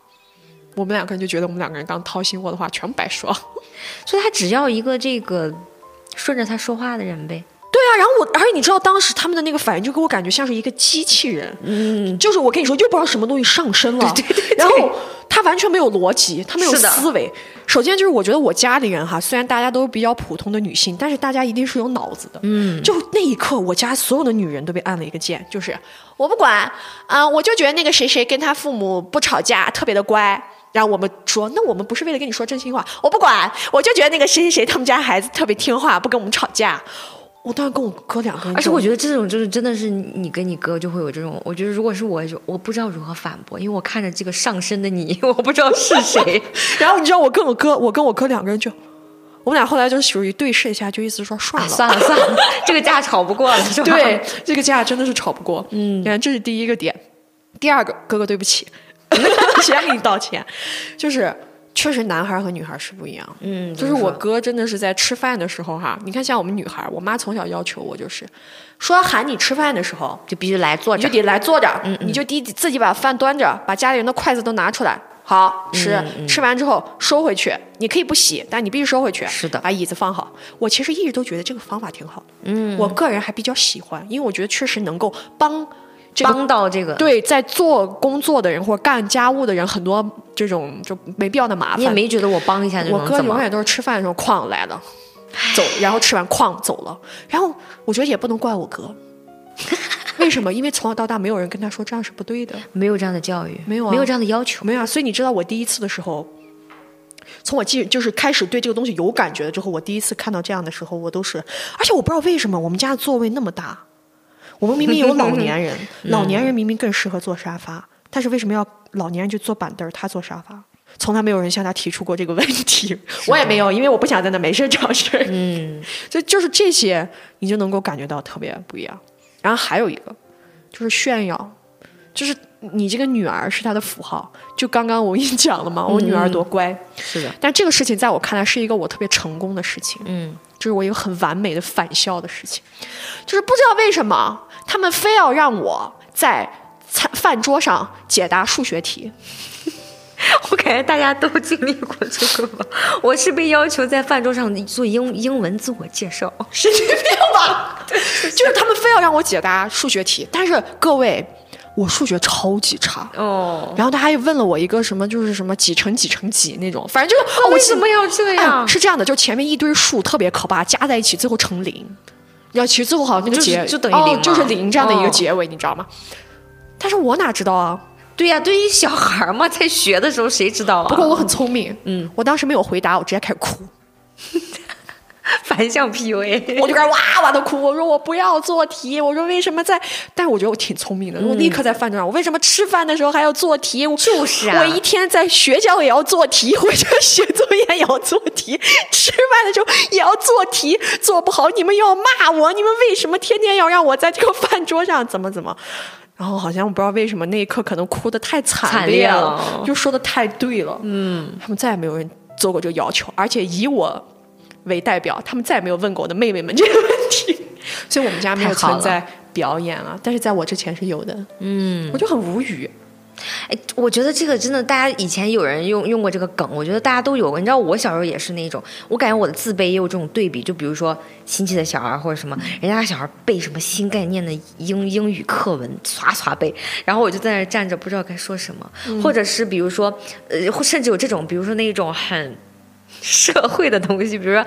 我们两个人就觉得我们两个人刚掏心窝的话全部白说，所以他只要一个这个顺着他说话的人呗。对啊，然后我，而且你知道当时他们的那个反应，就给我感觉像是一个机器人，嗯，就是我跟你说，又不知道什么东西上身了，对对对，然后他完全没有逻辑，他没有思维。首先就是我觉得我家里人哈，虽然大家都是比较普通的女性，但是大家一定是有脑子的，嗯，就那一刻，我家所有的女人都被按了一个键，就是我不管啊，我就觉得那个谁谁跟他父母不吵架，特别的乖。然后我们说，那我们不是为了跟你说真心话，我不管，我就觉得那个谁谁谁他们家孩子特别听话，不跟我们吵架。我当然跟我哥两个人，而且我觉得这种就是真的是你跟你哥就会有这种，我觉得如果是我，就我不知道如何反驳，因为我看着这个上身的你，我不知道是谁。然后你知道我跟我哥，我跟我哥两个人就，我们俩后来就属于对视一下，就意思说算了算了算了，这个架吵不过了，是吧？对，这个架真的是吵不过。嗯，你看这是第一个点，第二个哥哥对不起，先给你道歉，就是。确实，男孩和女孩是不一样。嗯，就是我哥真的是在吃饭的时候哈，你看像我们女孩，我妈从小要求我就是，说喊你吃饭的时候就必须来坐着，就得来坐着，嗯，你就得自己把饭端着，把家里人的筷子都拿出来，好吃，吃完之后收回去，你可以不洗，但你必须收回去。是的，把椅子放好。我其实一直都觉得这个方法挺好，嗯，我个人还比较喜欢，因为我觉得确实能够帮这个帮到这个，对在做工作的人或者干家务的人很多这种就没必要的麻烦你也。没觉得我帮一下就我哥？永远都是吃饭的时候哐来了，走，然后吃完哐走了。然后我觉得也不能怪我哥，为什么？因为从小到大没有人跟他说这样是不对的。没有这样的教育，没有啊没有这样的要求。没有啊，所以你知道我第一次的时候，从我记就是开始对这个东西有感觉了之后，我第一次看到这样的时候，我都是，而且我不知道为什么我们家的座位那么大，我们明明有老年人，老年人明明更适合坐沙发，但是为什么要老年人就坐板凳儿，他坐沙发？从来没有人向他提出过这个问题，我也没有，因为我不想在那没事找事儿。嗯，就就是这些，你就能够感觉到特别不一样。然后还有一个就是炫耀，就是你这个女儿是他的符号。就刚刚我跟你讲了嘛，我女儿多乖。是的，但这个事情在我看来是一个我特别成功的事情，嗯，就是我一个很完美的返校的事情。就是不知道为什么他们非要让我在餐饭桌上解答数学题。我感觉大家都经历过这个吧。我是被要求在饭桌上做英英文自我介绍，神经病吧？就是他们非要让我解答数学题，但是各位，我数学超级差。哦，然后他还问了我一个什么，就是什么几乘几乘几那种，反正就是、为什么要这哎样？是这样的，就前面一堆数特别可怕，加在一起最后成零。要其实最后好像那个就是结就等于零哦，就是零这样的一个哦结尾，你知道吗？但是我哪知道啊？对呀、对于小孩嘛，在学的时候谁知道啊？不过我很聪明，嗯，我当时没有回答，我直接开始哭，反向 PUA，我就开始哇哇的哭，我说我不要做题，我说为什么在？但我觉得我挺聪明的，我立刻在饭桌上，我为什么吃饭的时候还要做题？就是啊我一天在学校也要做题，回家写作业也要做题，吃饭的时候也要做题，做不好你们又要骂我，你们为什么天天要让我在这个饭桌上怎么怎么？然后好像我不知道为什么那一刻可能哭的太惨烈了就说的太对了，嗯，他们再也没有人做过这个要求，而且以我为代表，他们再也没有问过我的妹妹们这个问题，所以我们家没有存在表演了，但是在我之前是有的，嗯，我就很无语，哎，我觉得这个真的，大家以前有人用用过这个梗，我觉得大家都有过。你知道，我小时候也是那种，我感觉我的自卑也有这种对比。就比如说亲戚的小孩或者什么，人家小孩背什么新概念的英英语课文，唰唰背，然后我就在那儿站着，不知道该说什么。或者是比如说，呃，甚至有这种，比如说那种很社会的东西，比如说。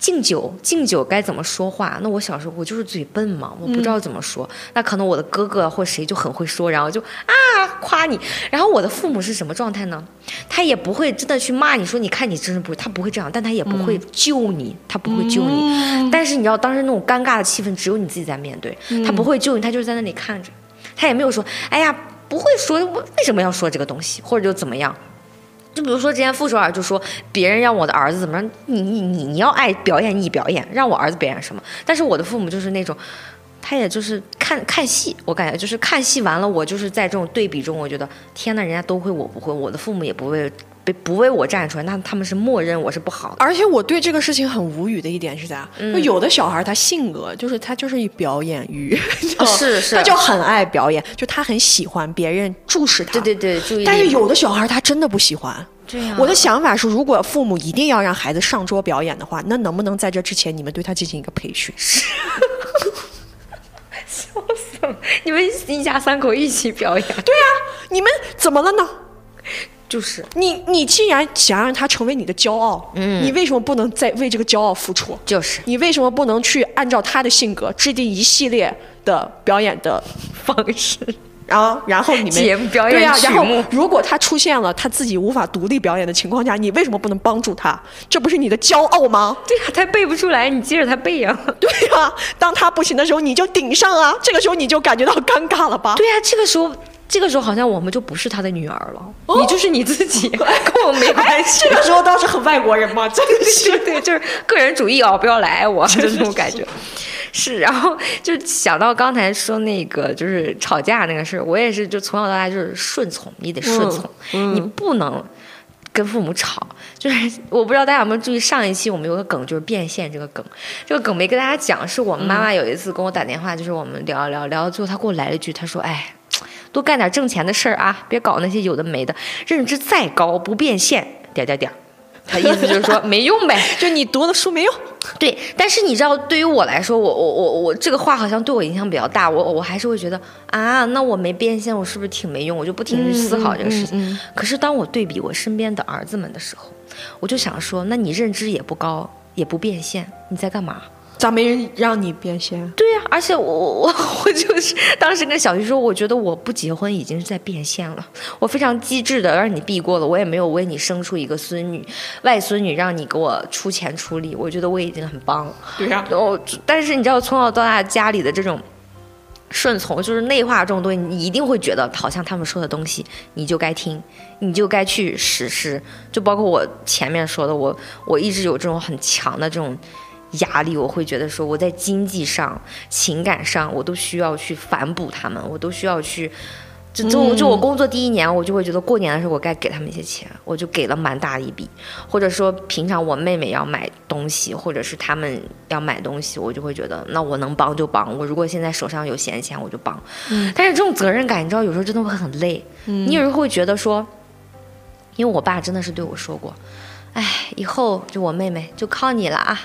敬酒，敬酒该怎么说话？那我小时候我就是嘴笨嘛，我不知道怎么说。那可能我的哥哥或谁就很会说，然后就啊夸你。然后我的父母是什么状态呢？他也不会真的去骂你说，你看你真是不会，他不会这样，但他也不会救你，他不会救你。但是你知道，当时那种尴尬的气氛，只有你自己在面对，他不会救你，他就是在那里看着，他也没有说，哎呀，不会说，为为什么要说这个东西，或者就怎么样。就比如说之前傅首尔就说别人让我的儿子怎么着，你你你你要爱表演你表演，让我儿子表演什么？但是我的父母就是那种，他也就是看看戏，我感觉就是看戏完了，我就是在这种对比中，我觉得天呐，人家都会，我不会，我的父母也不会不不为我站出来，那他们是默认我是不好的。而且我对这个事情很无语的一点是啥？就有的小孩他性格就是他就是以表演欲，是是他就很爱表演，就他很喜欢别人注视他。对对对，注意。但是有的小孩他真的不喜欢。我的想法是，如果父母一定要让孩子上桌表演的话，那能不能在这之前你们对他进行一个培训？笑死了你们一家三口一起表演，对呀、你们怎么了呢？就是你你既然想让他成为你的骄傲，嗯，你为什么不能再为这个骄傲付出？就是你为什么不能去按照他的性格制定一系列的表演的方式。然后，然后你们节目表演对呀、然后如果他出现了他自己无法独立表演的情况下，你为什么不能帮助他？这不是你的骄傲吗？对呀、他背不出来，你接着他背呀、对呀、当他不行的时候，你就顶上啊！这个时候你就感觉到尴尬了吧？对呀、这个时候，这个时候好像我们就不是他的女儿了，你就是你自己，跟我没关系。这个时候倒是很外国人嘛，真的是。对对，就是个人主义哦，不要来爱我，就这种感觉。是，然后就想到刚才说那个就是吵架那个事儿，我也是就从小到大就是顺从，你得顺从，你不能跟父母吵。就是我不知道大家有没有注意，上一期我们有个梗就是变现这个梗，这个梗没跟大家讲，是我们妈妈有一次跟我打电话，就是我们聊聊聊到最后，她给我来了一句，她说：“哎。”多干点挣钱的事儿啊，别搞那些有的没的。认知再高不变现，点点点。他意思就是说没用呗，就你读的书没用，对，但是你知道，对于我来说，我我我我这个话好像对我影响比较大，我我还是会觉得啊，那我没变现，我是不是挺没用？我就不停地去思考这个事情。可是当我对比我身边的儿子们的时候，我就想说，那你认知也不高，也不变现，你在干嘛？咋没人让你变现？对呀、而且我 我我我就是当时跟小徐说，我觉得我不结婚已经是在变现了。我非常机智的让你避过了，我也没有为你生出一个孙女、外孙女，让你给我出钱出力，我觉得我已经很棒了。对呀、然后，但是你知道，从小到大家里的这种顺从，就是内化这种东西，你一定会觉得好像他们说的东西你就该听，你就该去实施。就包括我前面说的，我我一直有这种很强的这种压力，我会觉得说我在经济上、情感上，我都需要去反哺他们，我都需要去。就就就我工作第一年，我就会觉得过年的时候我该给他们一些钱，我就给了蛮大一笔，或者说平常我妹妹要买东西，或者是他们要买东西，我就会觉得那我能帮就帮，我如果现在手上有闲钱我就帮。但是这种责任感，你知道有时候真的会很累，你有时候会觉得说，因为我爸真的是对我说过，哎，以后就我妹妹就靠你了啊。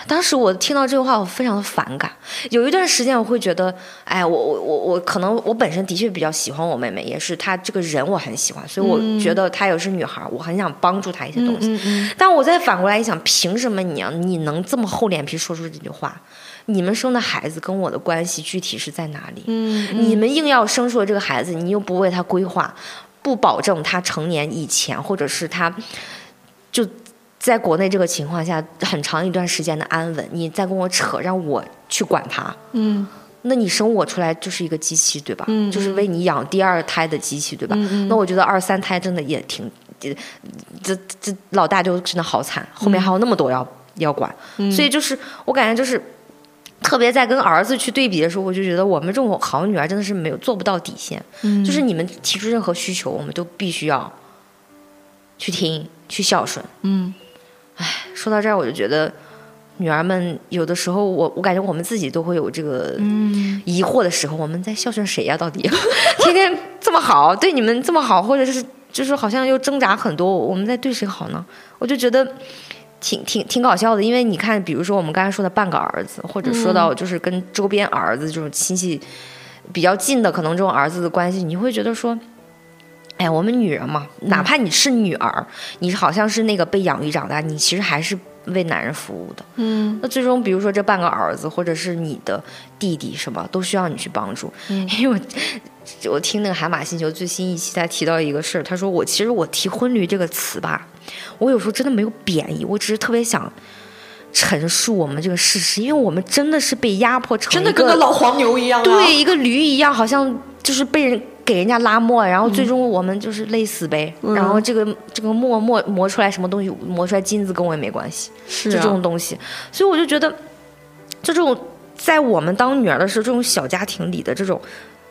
哎，当时我听到这句话，我非常的反感。有一段时间，我会觉得，哎，我我我我可能我本身的确比较喜欢我妹妹，也是她这个人我很喜欢，所以我觉得她也是女孩，我很想帮助她一些东西。但我再反过来一想，凭什么你啊，你能这么厚脸皮说出这句话？你们生的孩子跟我的关系具体是在哪里？你们硬要生出了这个孩子，你又不为他规划，不保证他成年以前，或者是他就在国内这个情况下很长一段时间的安稳，你再跟我扯，让我去管他，嗯那你生我出来就是一个机器，对吧？嗯就是为你养第二胎的机器，对吧？那我觉得二三胎真的也挺，这这这老大就真的好惨，后面还有那么多要、要管，所以就是我感觉就是。特别在跟儿子去对比的时候，我就觉得我们这种好女儿真的是没有做不到底线，嗯就是你们提出任何需求，我们都必须要去听、去孝顺。嗯说到这儿，我就觉得女儿们有的时候我，我感觉我们自己都会有这个嗯疑惑的时候，我们在孝顺谁呀、到底天天这么好，对你们这么好，或者是就是好像又挣扎很多，我们在对谁好呢？我就觉得。挺挺挺搞笑的，因为你看，比如说我们刚才说的半个儿子，或者说到就是跟周边儿子这种亲戚比较近的，可能这种儿子的关系，你会觉得说，哎，我们女人嘛，哪怕你是女儿，你好像是那个被养育长大，你其实还是为男人服务的。嗯那最终，比如说这半个儿子，或者是你的弟弟，什么都需要你去帮助。嗯因为我我听那个《海马星球》最新一期，他提到一个事儿，他说我其实我提婚驴这个词吧，我有时候真的没有贬义，我只是特别想陈述我们这个事实，因为我们真的是被压迫成真的跟个老黄牛一样、啊。对，一个驴一样，好像就是被人给人家拉磨，然后最终我们就是累死呗。然后这个这个磨磨磨出来什么东西，磨出来金子跟我也没关系，是啊就这种东西。所以我就觉得，就这种在我们当女儿的时候，这种小家庭里的这种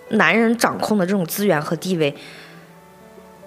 男人掌控的这种资源和地位，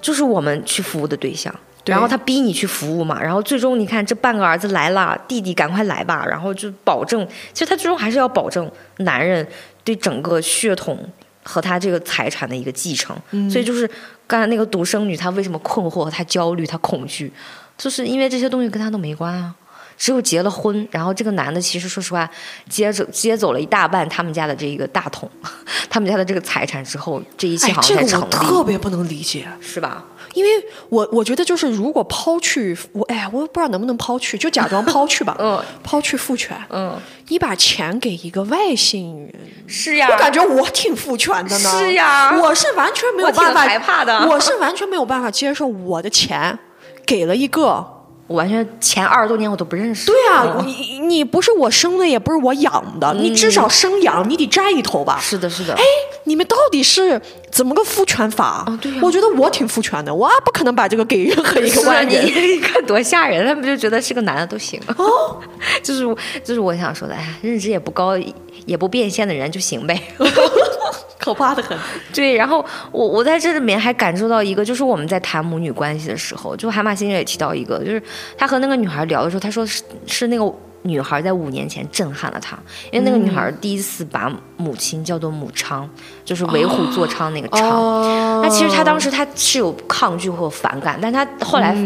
就是我们去服务的对象。然后他逼你去服务嘛，然后最终你看这半个儿子来了，弟弟赶快来吧，然后就保证，其实他最终还是要保证男人对整个血统和他这个财产的一个继承。所以就是刚才那个独生女，她为什么困惑、她焦虑、她恐惧，就是因为这些东西跟她都没关啊。只有结了婚，然后这个男的其实说实话，接走接走了一大半他们家的这一个大桶，他们家的这个财产之后，这一切好像才成立，我特别不能理解，是吧？因为我我觉得就是如果抛去我，哎呀，我不知道能不能抛去，就假装抛去吧，嗯抛去父权，嗯，你把钱给一个外姓人，是呀，我感觉我挺父权的呢。是呀我是完全没有办法害怕的我是完全没有办法接受我的钱给了一个。我完全前二十多年我都不认识。对啊，嗯你你不是我生的，也不是我养的，你至少生养你得占一头吧？是的，是的。哎，你们到底是怎么个父权法？哦对呀我觉得我挺父权的，我不可能把这个给任何一个外人。你看多吓人，他们就觉得是个男的都行。哦，就是就是我想说的，哎，认知也不高，也不变现的人就行呗。可怕的很。对，然后我我在这里面还感受到一个，就是我们在谈母女关系的时候，就海马星人也提到一个，就是他和那个女孩聊的时候，他说是是那个女孩在五年前震撼了他，因为那个女孩第一次把母亲叫做母昌，就是为虎作伥那个昌。哦。那其实他当时他是有抗拒或反感，但他后来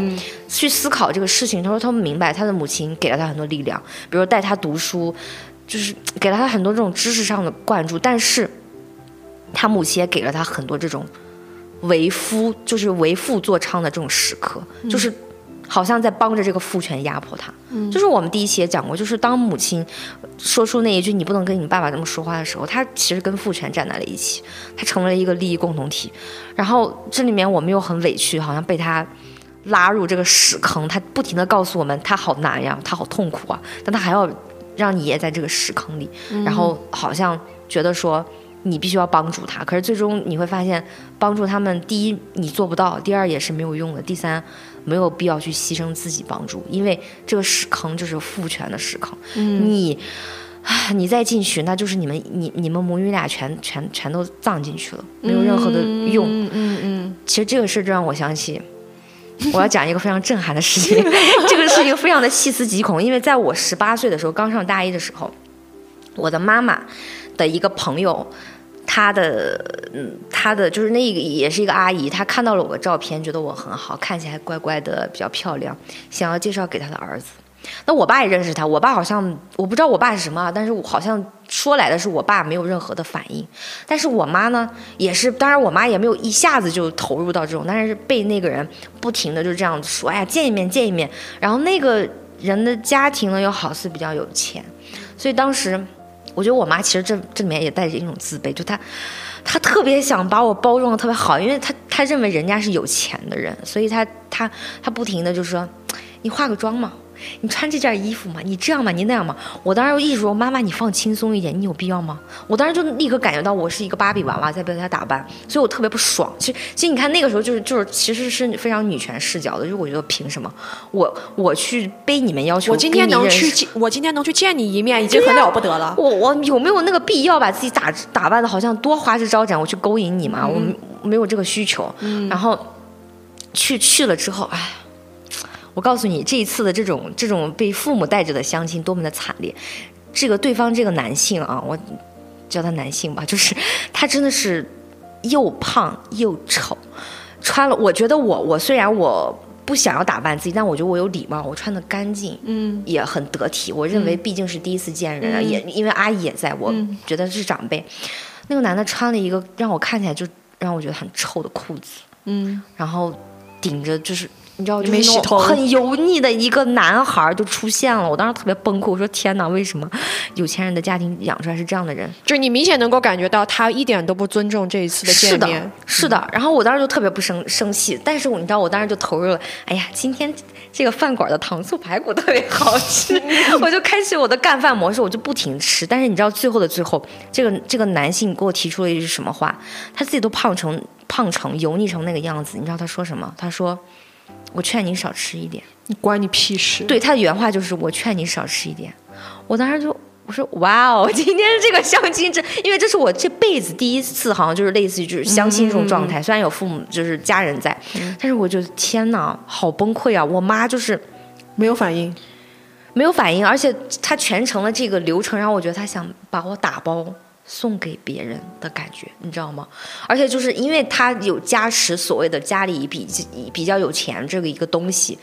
去思考这个事情，他说他明白他的母亲给了他很多力量，比如带他读书，就是给了他很多这种知识上的灌注，但是他母亲也给了他很多这种为夫就是为父作伥的这种时刻，就是好像在帮着这个父权压迫他。就是我们第一期也讲过，就是当母亲说出那一句“你不能跟你爸爸这么说话”的时候，他其实跟父权站在了一起，他成为了一个利益共同体。然后这里面我们又很委屈，好像被他拉入这个屎坑，他不停的告诉我们他好难呀，他好痛苦啊，但他还要让你也在这个屎坑里，然后好像觉得说。你必须要帮助他，可是最终你会发现，帮助他们，第一你做不到，第二也是没有用的，第三没有必要去牺牲自己帮助，因为这个屎坑就是父权的屎坑，你。唉你再进去，那就是你们你你们母女俩全全全都葬进去了，没有任何的用。嗯嗯嗯，其实这个事就让我想起，我要讲一个非常震撼的事情。这个事情非常的细思极恐，因为在我十八岁的时候，刚上大一的时候，我的妈妈的一个朋友，她的嗯，她的就是那个也是一个阿姨，她看到了我的照片，觉得我很好，看起来乖乖的，比较漂亮，想要介绍给她的儿子。那我爸也认识他，我爸好像我不知道我爸是什么，但是我好像说来的是我爸没有任何的反应，但是我妈呢也是，当然我妈也没有一下子就投入到这种，但是被那个人不停的就这样子说，哎呀见一面见一面，然后那个人的家庭呢又好似比较有钱，所以当时我觉得我妈其实这这里面也带着一种自卑，就她她特别想把我包装的特别好，因为她她认为人家是有钱的人，所以她她她不停的就说你化个妆嘛。你穿这件衣服嘛？你这样嘛？你那样嘛？我当时就一直说妈妈，你放轻松一点，你有必要吗？我当时就立刻感觉到我是一个芭比娃娃在被她打扮，所以我特别不爽。其实，其实你看那个时候就是就是其实是非常女权视角的，就是我觉得凭什么我我去背你们要求？我今天能去见，我今天能去见你一面，已经很了不得了。我我有没有那个必要把自己打打扮的好像多花枝招展，我去勾引你嘛？我没有这个需求。然后去去了之后，哎。我告诉你，这一次的这种这种被父母带着的相亲多么的惨烈。这个对方这个男性啊，我叫他男性吧，就是他真的是又胖又丑，穿了。我觉得我我虽然我不想要打扮自己，但我觉得我有礼貌，我穿的干净，嗯，也很得体。我认为毕竟是第一次见人，嗯也因为阿姨也在，我觉得是长辈。那个男的穿了一个让我看起来就让我觉得很臭的裤子，嗯，然后顶着就是。你知道，就是没洗头很油腻的一个男孩儿就出现了，我当时特别崩溃，我说天哪，为什么有钱人的家庭养出来是这样的人？就是你明显能够感觉到他一点都不尊重这一次的是的见面。，是的。然后我当时就特别不生生气，但是我你知道，我当时就投入了，哎呀，今天这个饭馆的糖醋排骨特别好吃，我就开启我的干饭模式，我就不停吃。但是你知道，最后的最后，这个这个男性给我提出了一句什么话？他自己都胖成胖成油腻成那个样子，你知道他说什么？他说。我劝你少吃一点。你关你屁事！对他的原话就是：“我劝你少吃一点。”我当时就我说：“哇哦，今天这个相亲这，因为这是我这辈子第一次，好像就是类似于就是相亲这种状态。虽然有父母就是家人在，但是我觉得天哪，好崩溃啊！我妈就是没有反应。没有反应，而且她全程的这个流程让我觉得她想把我打包。”送给别人的感觉，你知道吗？而且就是因为他有加持所谓的家里比比较有钱这个一个东西，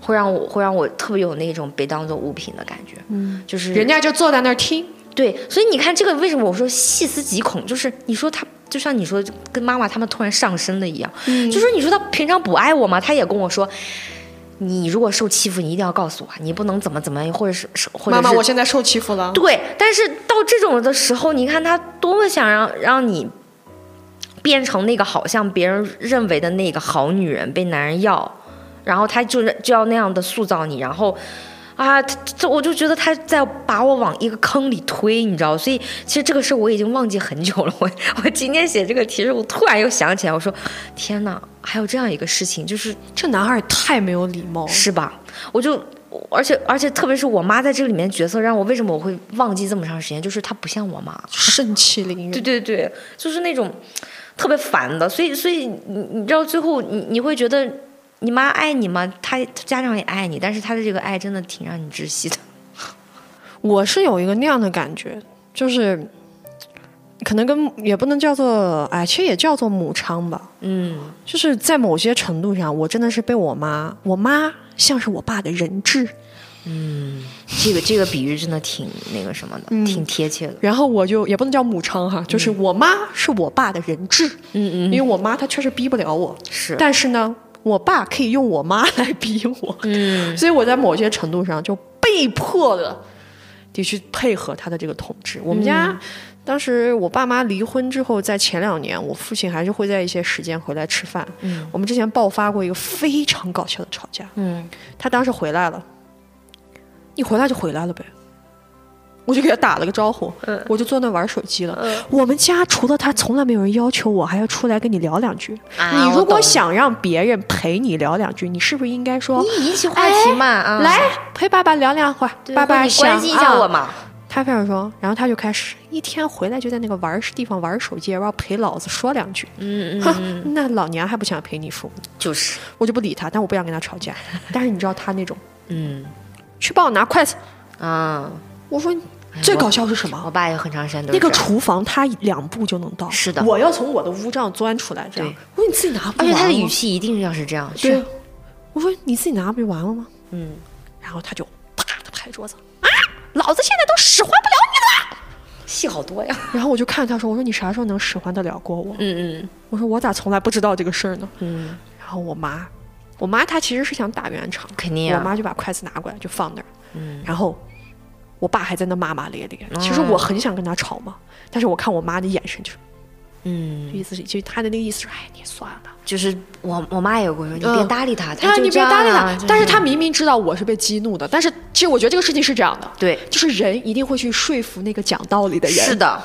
会让我会让我特别有那种被当做物品的感觉。嗯，就是人家就坐在那儿听。对，所以你看这个为什么我说细思极恐？就是你说他就像你说跟妈妈他们突然上升了一样，嗯就是你说他平常不爱我吗？他也跟我说。你如果受欺负，你一定要告诉我，你不能怎么怎么，或者是是或者妈妈，我现在受欺负了。对，但是到这种的时候，你看他多么想让让你变成那个好像别人认为的那个好女人，被男人要，然后他就是就要那样的塑造你，然后啊，他这我就觉得他在把我往一个坑里推，你知道？所以其实这个事我已经忘记很久了。我我今天写这个题时，我突然又想起来，我说天哪，还有这样一个事情，就是这男孩也太没有礼貌了。是吧？我就，而且而且，特别是我妈在这里面角色，让我为什么我会忘记这么长时间？就是她不像我妈，盛气凌人。对对对，就是那种特别烦的。所以所以你你知道最后你你会觉得你妈爱你吗？她她家长也爱你，但是她的这个爱真的挺让你窒息的。我是有一个那样的感觉，就是可能跟也不能叫做，哎，其实也叫做母昌吧。嗯，就是在某些程度上，我真的是被我妈，我妈像是我爸的人质，嗯。这个这个比喻真的挺那个什么的，嗯。挺贴切的。然后我就也不能叫母昌哈，就是我妈是我爸的人质，嗯嗯。因为我妈她确实逼不了我，是，但是呢，我爸可以用我妈 来逼我，嗯。所以我在某些程度上就被迫的得去配合他的这个统治。我们家、嗯当时我爸妈离婚之后，在前两年，我父亲还是会在一些时间回来吃饭。嗯。我们之前爆发过一个非常搞笑的吵架，嗯。他当时回来了，你回来就回来了呗。我就给他打了个招呼，嗯我就坐那玩手机了。我们家除了他，从来没有人要求我还要出来跟你聊两句。啊你如果想让别人陪你聊两句，你是不是应该说你引起话题嘛，啊，来陪爸爸聊两会儿？爸爸或者你关心一下我嘛。他非常说，然后他就开始一天回来就在那个玩儿地方玩手机，然后陪老子说两句。嗯嗯，哼，那老娘还不想陪你说，就是，我就不理他，但我不想跟他吵架。但是你知道他那种，嗯去帮我拿筷子。啊，我说最搞笑是什么？我爸也很长时间都是那个厨房他两步就能到，是的我要从我的屋这样钻出来，这样对。我说你自己拿不而且他的语气一定要是这样，对是，，我说你自己拿不就完了吗？嗯，然后他就啪的拍桌子啊，老子现在都使唤不了你了。戏好多呀。然后我就看他说，我说你啥时候能使唤得了过我？嗯嗯我说我咋从来不知道这个事儿呢？嗯，然后我妈，我妈她其实是想打圆场，肯定啊。我妈就把筷子拿过来就放那儿，嗯然后我爸还在那骂骂咧咧。其实我很想跟他吵嘛，但是我看我妈的眼神就是嗯，意思是，就她的那个意思是，哎，你算了。就是我我妈也有跟我说，你嗯别搭理他，啊，他就你别搭理他。啊但是他明明知道我是被激怒的，但是其实我觉得这个事情是这样的，对，就是人一定会去说服那个讲道理的人。是，的，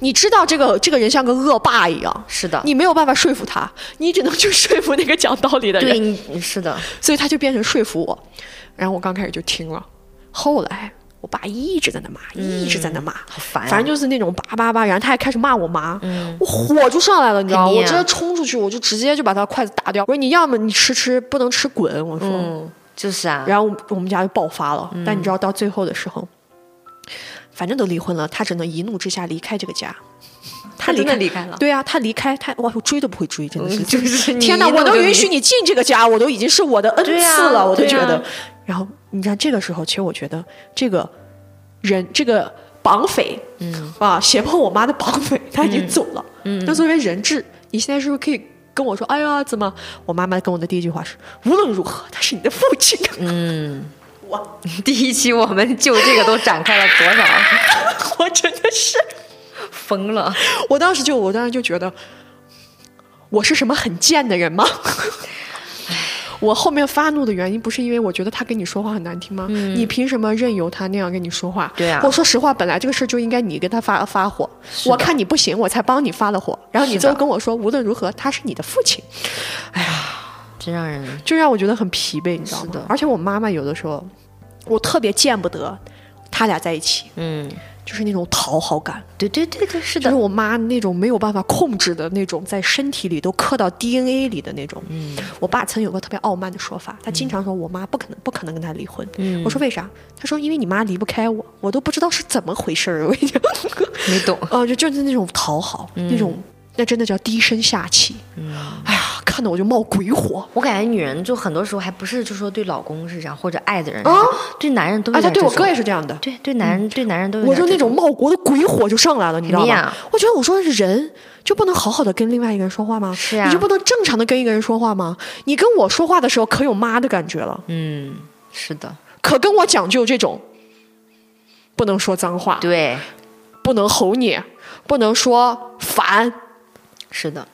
你知道这个这个人像个恶霸一样，是的，你没有办法说服他，你只能去说服那个讲道理的人。对是的，所以他就变成说服我。然后我刚开始就听了，后来我爸一直在那骂，一直在那骂，好烦啊，反正就是那种叭叭叭，然后他还开始骂我妈，嗯我火就上来了，你知道吗？啊我直接冲出去，我就直接就把他筷子打掉。我说你要么你吃吃，不能吃滚。我说，嗯，就是啊，然后我们家就爆发了。但你知道到最后的时候，反正都离婚了，他只能一怒之下离开这个家。他真的开离开了对啊，他离开他，哇，我追都不会追，真的是，嗯就是天哪，我能允许你进这个家，我都已经是我的恩赐了，我都觉得。然后你看这个时候，其实我觉得这个人，这个绑匪，嗯啊，胁迫我妈的绑匪，他已经走了。嗯那作为人质，你现在是不是可以跟我说，哎呀，怎么？我妈妈跟我的第一句话是，无论如何，他是你的父亲。嗯，我第一期我们就这个都展开了多少，我真的是，疯了，我当时就，我当时就觉得，我是什么很贱的人吗？我后面发怒的原因不是因为我觉得他跟你说话很难听吗？你凭什么任由他那样跟你说话？对啊。我说实话，本来这个事儿就应该你跟他发发火，我看你不行，我才帮你发了火，然后你是的最后跟我说无论如何他是你的父亲，哎呀真让人就让我觉得很疲惫，你知道吗？而且我妈妈有的时候，我特别见不得他俩在一起，嗯，就是那种讨好感。对对对对，是的，就是我妈那种没有办法控制的那种，在身体里都刻到 DNA 里的那种。嗯我爸曾有个特别傲慢的说法，他经常说我妈不可能不可能跟他离婚。嗯我说为啥？他说因为你妈离不开我，我都不知道是怎么回事儿。我跟你讲，没懂，呃，就就是那种讨好，那种那真的叫低声下气。嗯。哎呀，看得我就冒鬼火。我感觉女人就很多时候还不是就说对老公是这样，或者爱的人是啊这样对男人都有啊，他对我哥也是这样的。对对男人对男人都有我就那种冒国的鬼火就上来了，你知道吗？我觉得我说人就不能好好的跟另外一个人说话吗？是啊你就不能正常的跟一个人说话吗？你跟我说话的时候可有妈的感觉了，嗯，是的，可跟我讲究这种，不能说脏话，对，不能吼你，不能说烦，是的，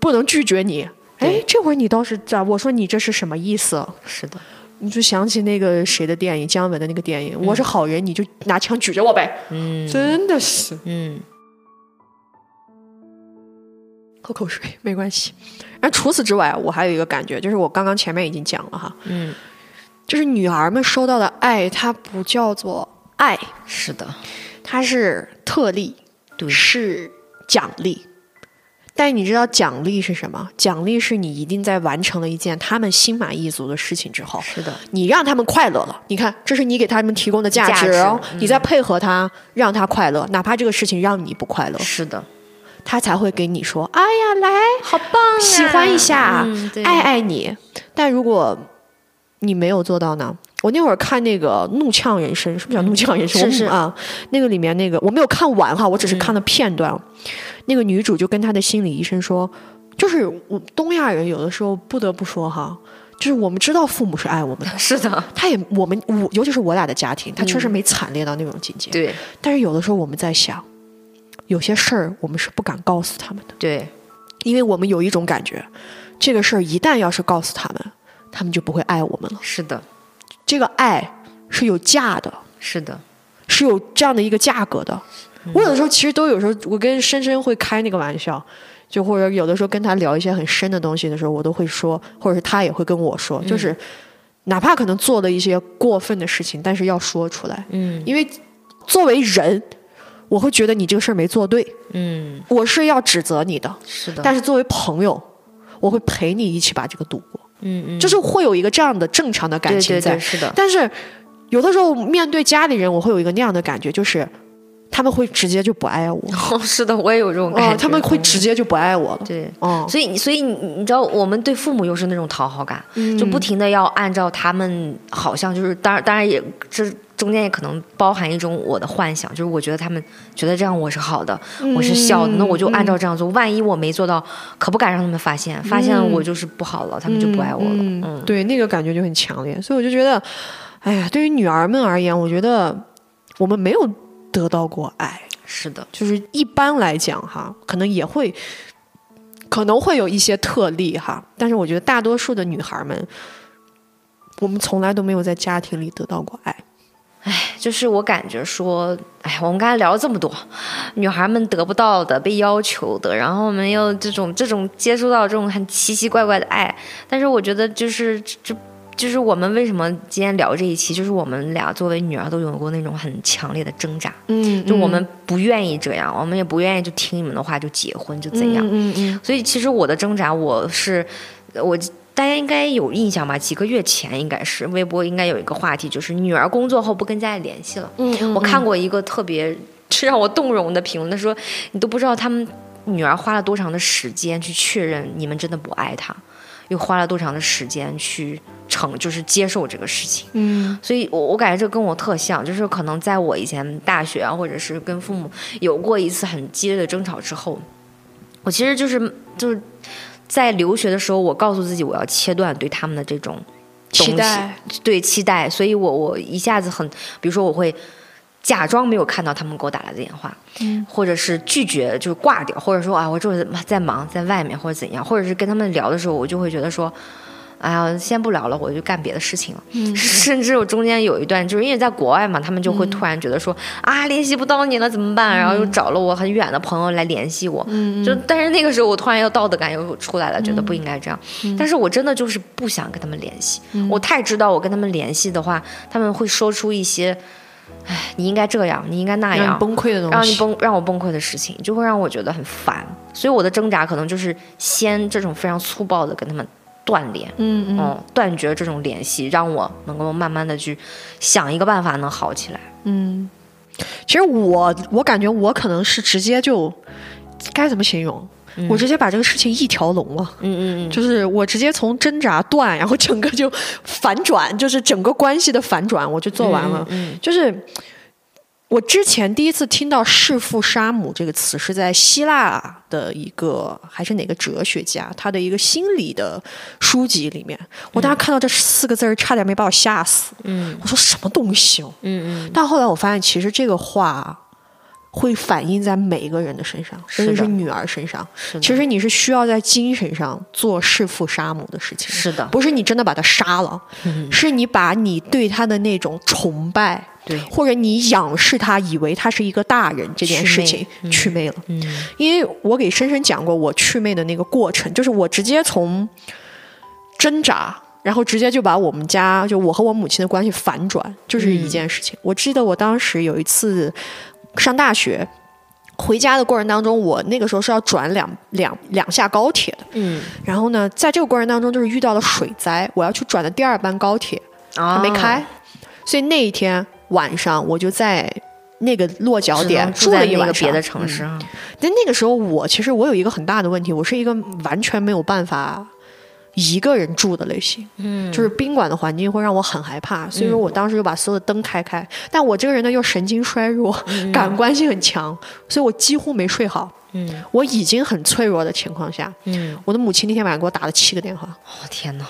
不能拒绝你。哎，这会儿你倒是咋？我说你这是什么意思？是的，你就想起那个谁的电影，姜文的那个电影，我是好人，你就拿枪举着我呗。嗯真的是。嗯喝口水没关系。然后除此之外，我还有一个感觉，就是我刚刚前面已经讲了哈，嗯，就是女儿们收到的爱，它不叫做爱，是的，它是特例，对是奖励。但你知道奖励是什么？奖励是你一定在完成了一件他们心满意足的事情之后，是的，你让他们快乐了。你看，这是你给他们提供的价值，价值嗯你在配合他，让他快乐，哪怕这个事情让你不快乐，是的，他才会给你说：“哎呀，来，好棒啊！喜欢一下，嗯爱爱你。”但如果你没有做到呢？我那会儿看那个《怒呛人生》，是不是叫《怒呛人生》是是。我啊，那个里面那个我没有看完哈，我只是看了片段。那个女主就跟她的心理医生说，就是我东亚人有的时候不得不说哈，就是我们知道父母是爱我们的，是的，他也我们我尤其是我俩的家庭，他确实没惨烈到那种境界。对。但是有的时候我们在想，有些事儿我们是不敢告诉他们的，对，因为我们有一种感觉，这个事儿一旦要是告诉他们，他们就不会爱我们了。是的，这个爱是有价的，是的，是有这样的一个价格的。我有的时候其实都有时候，我跟深深会开那个玩笑，就或者有的时候跟他聊一些很深的东西的时候，我都会说，或者是他也会跟我说，就是哪怕可能做了一些过分的事情，但是要说出来，嗯。因为作为人，我会觉得你这个事儿没做对，嗯，我是要指责你的，是的，但是作为朋友，我会陪你一起把这个度过，嗯嗯，就是会有一个这样的正常的感情在。对对对，是的，但是有的时候面对家里人，我会有一个那样的感觉，就是他们会直接就不爱我，哦，是的，我也有这种感觉，哦，他们会直接就不爱我了。对。哦，所以，所以你你知道，我们对父母又是那种讨好感，嗯就不停的要按照他们，好像就是当然，当然也这中间也可能包含一种我的幻想，就是我觉得他们觉得这样我是好的，我是孝的，那我就按照这样做。万一我没做到，可不敢让他们发现，发现我就是不好了，他们就不爱我了。嗯嗯，对，那个感觉就很强烈，所以我就觉得，哎呀，对于女儿们而言，我觉得我们没有得到过爱，是的，就是一般来讲哈，可能也会，可能会有一些特例哈，但是我觉得大多数的女孩们，我们从来都没有在家庭里得到过爱。就是我感觉说，哎，我们刚才聊了这么多，女孩们得不到的、被要求的，然后我们又这种这种接触到这种很奇奇怪怪的爱，但是我觉得就是这。就是我们为什么今天聊这一期，就是我们俩作为女儿都有过那种很强烈的挣扎，嗯就我们不愿意这样，我们也不愿意就听你们的话就结婚就怎样，嗯嗯所以其实我的挣扎，我是我大家应该有印象吧？几个月前应该是微博应该有一个话题，就是女儿工作后不跟家里联系了。嗯我看过一个特别让我动容的评论，他说你都不知道他们女儿花了多长的时间去确认你们真的不爱她，又花了多长的时间去承就是接受这个事情。嗯所以我我感觉这跟我特像，就是可能在我以前大学啊，或者是跟父母有过一次很激烈的争吵之后，我其实就是就是在留学的时候，我告诉自己我要切断对他们的这种期待，对期待，所以我我一下子很，比如说我会假装没有看到他们给我打来的电话，嗯或者是拒绝就是挂掉，或者说啊我这在忙在外面或者怎样，或者是跟他们聊的时候，我就会觉得说。哎呀，先不聊了，我就干别的事情了。嗯 甚至我中间有一段，就是因为在国外嘛，他们就会突然觉得说、啊，联系不到你了怎么办？然后又找了我很远的朋友来联系我。嗯就但是那个时候，我突然又道德感又出来了，觉得不应该这样。嗯但是我真的就是不想跟他们联系，我太知道我跟他们联系的话，他们会说出一些，哎，你应该这样，你应该那样崩溃的东西，让你崩让我崩溃的事情，就会让我觉得很烦。所以我的挣扎可能就是先这种非常粗暴的跟他们断联，嗯嗯嗯，断绝这种联系，让我能够慢慢的去想一个办法能好起来。嗯。其实我我感觉我可能是直接就该怎么形容？我直接把这个事情一条龙了。嗯嗯嗯，就是我直接从挣扎断，然后整个就反转，就是整个关系的反转，我就做完了。嗯就是我之前第一次听到“弑父杀母”这个词，是在希腊的一个还是哪个哲学家他的一个心理的书籍里面。我当时看到这四个字儿，差点没把我吓死。嗯我说什么东西哦？嗯嗯但后来我发现，其实这个话会反映在每一个人的身上，甚至是女儿身上。是，其实你是需要在精神上做弑父杀母的事情，是的，不是你真的把他杀了，嗯。是你把你对他的那种崇拜，对，或者你仰视他，以为他是一个大人这件事情去魅嗯。了。嗯。因为我给深深讲过我去魅的那个过程，就是我直接从挣扎。然后直接就把我们家就我和我母亲的关系反转，就是一件事情。我记得我当时有一次上大学，回家的过程当中，我那个时候是要转两两两下高铁的。嗯，然后呢，在这个过程当中，就是遇到了水灾，我要去转的第二班高铁还没开，哦所以那一天晚上我就在那个落脚点能住了一晚上。别的城市啊。但那个时候我其实我有一个很大的问题，我是一个完全没有办法一个人住的类型，嗯，就是宾馆的环境会让我很害怕，所以说我当时就把所有的灯开开。但我这个人呢又神经衰弱，感官性很强，所以我几乎没睡好。嗯。我已经很脆弱的情况下，嗯，我的母亲那天晚上给我打了七个电话，哦天哪，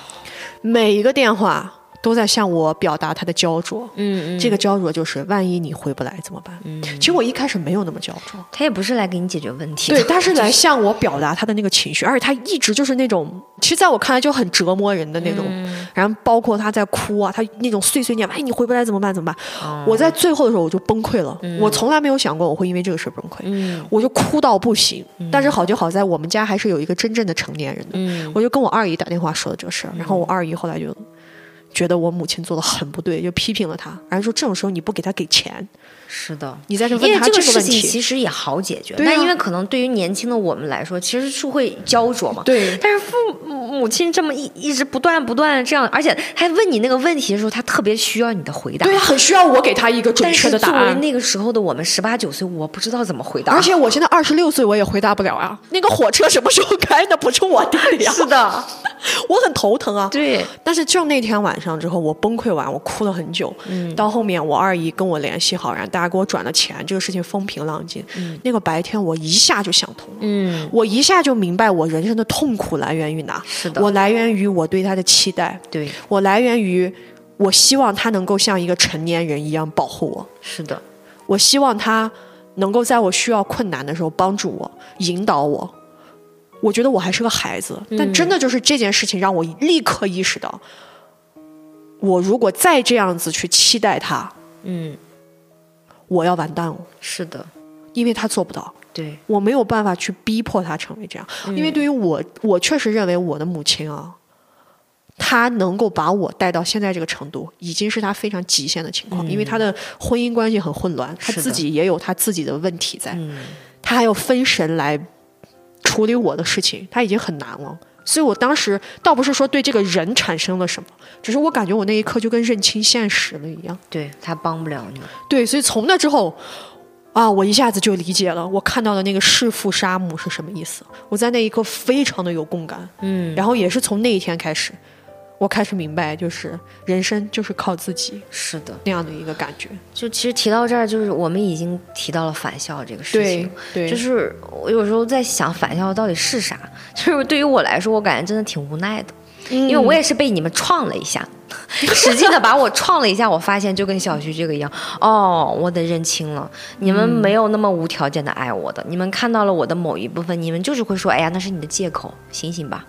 每一个电话都在向我表达他的焦灼。嗯嗯，这个焦灼就是万一你回不来怎么办？嗯，其实我一开始没有那么焦灼，他也不是来给你解决问题的，对，他是来向我表达他的那个情绪，而且他一直就是那种，其实在我看来就很折磨人的那种。嗯然后包括他在哭啊，他那种碎碎念，哎，你回不来怎么办？怎么办？哦我在最后的时候我就崩溃了，我从来没有想过我会因为这个事崩溃，嗯我就哭到不行。但是好就好在我们家还是有一个真正的成年人的，嗯我就跟我二姨打电话说了这个事儿，然后我二姨后来就觉得我母亲做的很不对，就批评了他，然后说这种时候你不给他给钱，是的。你在这因为问他这个事情个问题，其实也好解决，对啊但因为可能对于年轻的我们来说，其实是会焦灼嘛。对但是父母母亲这么一一直不断不断的这样，而且他问你那个问题的时候，他特别需要你的回答。对，很需要我给他一个准确的答案。作为那个时候的我们十八九岁，我不知道怎么回答。而且我现在二十六岁，我也回答不了啊。那个火车什么时候开？的不是我定的呀。是的，我很头疼啊。对，但是就那天晚上之后，我崩溃完，我哭了很久。嗯到后面我二姨跟我联系好，然后大家给我转了钱，这个事情风平浪静。那个白天我一下就想通了，嗯，我一下就明白我人生的痛苦来源于哪。是的我来源于我对他的期待，对，我来源于我希望他能够像一个成年人一样保护我。是的，我希望他能够在我需要困难的时候帮助我、引导我。我觉得我还是个孩子，但真的就是这件事情让我立刻意识到，我如果再这样子去期待他，嗯，我要完蛋了，是的，因为他做不到。对，我没有办法去逼迫他成为这样，因为对于我，我确实认为我的母亲啊，她能够把我带到现在这个程度，已经是她非常极限的情况。因为她的婚姻关系很混乱，她自己也有她自己的问题在，嗯。她还要分神来处理我的事情，她已经很难了。所以我当时倒不是说对这个人产生了什么，只是我感觉我那一刻就跟认清现实了一样。对他帮不了你。对，所以从那之后，啊，我一下子就理解了，我看到的那个弑父杀母是什么意思。我在那一刻非常的有共感，嗯，然后也是从那一天开始，我开始明白，就是人生就是靠自己是的，那样的一个感觉。就其实提到这儿，就是我们已经提到了返校这个事情。对，就是我有时候在想返校到底是啥，就是对于我来说，我感觉真的挺无奈的，因为我也是被你们创了一下，使劲的把我创了一下，我发现就跟小徐这个一样，哦，我得认清了，你们没有那么无条件的爱我的，你们看到了我的某一部分，你们就是会说，哎呀，那是你的借口，醒醒吧。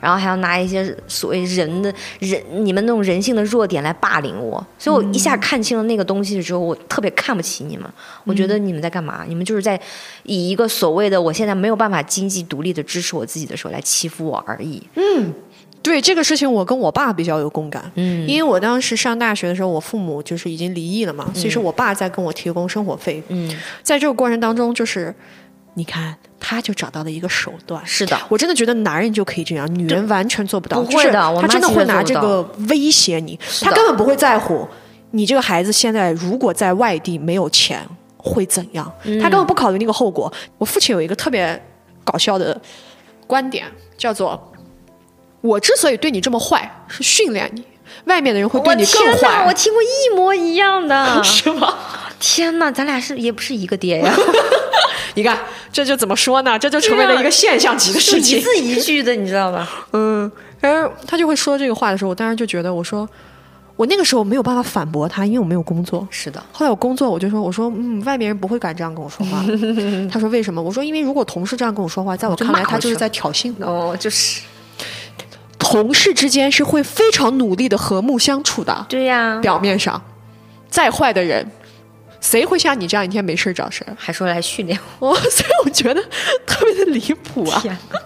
然后还要拿一些所谓人的人，你们那种人性的弱点来霸凌我，所以我一下看清了那个东西之后，我特别看不起你们。我觉得你们在干嘛？你们就是在以一个所谓的我现在没有办法经济独立的支持我自己的时候来欺负我而已。嗯对这个事情，我跟我爸比较有共感。嗯因为我当时上大学的时候，我父母就是已经离异了嘛，所以说我爸在跟我提供生活费。嗯，在这个过程当中，就是你看，他就找到了一个手段。是的，我真的觉得男人就可以这样，女人完全做不到。不会的他真的会拿这个威胁你，他根本不会在乎你这个孩子现在如果在外地没有钱会怎样，嗯他根本不考虑那个后果。我父亲有一个特别搞笑的观点，叫做“我之所以对你这么坏，是训练你，外面的人会对你更我天，我。听过一模一样的”，是吗？天哪，咱俩是也不是一个爹呀，你看，这就怎么说呢？这就成为了一个现象级的事情一。字一句的，你知道吧？嗯，然后他就会说这个话的时候，我当时就觉得，我说我那个时候没有办法反驳他，因为我没有工作。是的，后来我工作，我就说，我说，嗯，外面人不会敢这样跟我说话。他说为什么？我说，因为如果同事这样跟我说话，在我看来，他就是在挑衅我。哦，就是，同事之间是会非常努力的和睦相处的，对呀，表面上，再坏的人，谁会像你这样一天没事找事儿？还说来训练我，所以我觉得特别的离谱，啊。天哪，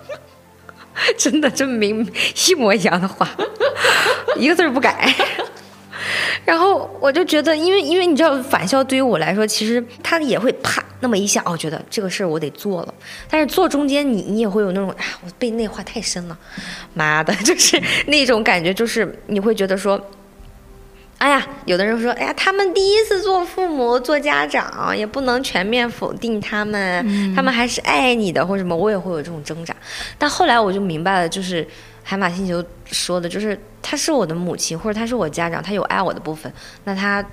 真的这明一模一样的话，一个字儿不改。然 然后我就觉得，因为因为你知道，返校对于我来说，其实他也会啪那么一下，哦，觉得这个事儿我得做了。但是做中间，你你也会有那种，哎，我被内化太深了，妈的，就是那种感觉，就是你会觉得说。哎呀，有的人说，哎呀，他们第一次做父母、做家长，也不能全面否定他们，他们还是爱你的，或者什么，我也会有这种挣扎。但后来我就明白了，就是海马星球说的，就是她是我的母亲，或者她是我家长，她有爱我的部分，那她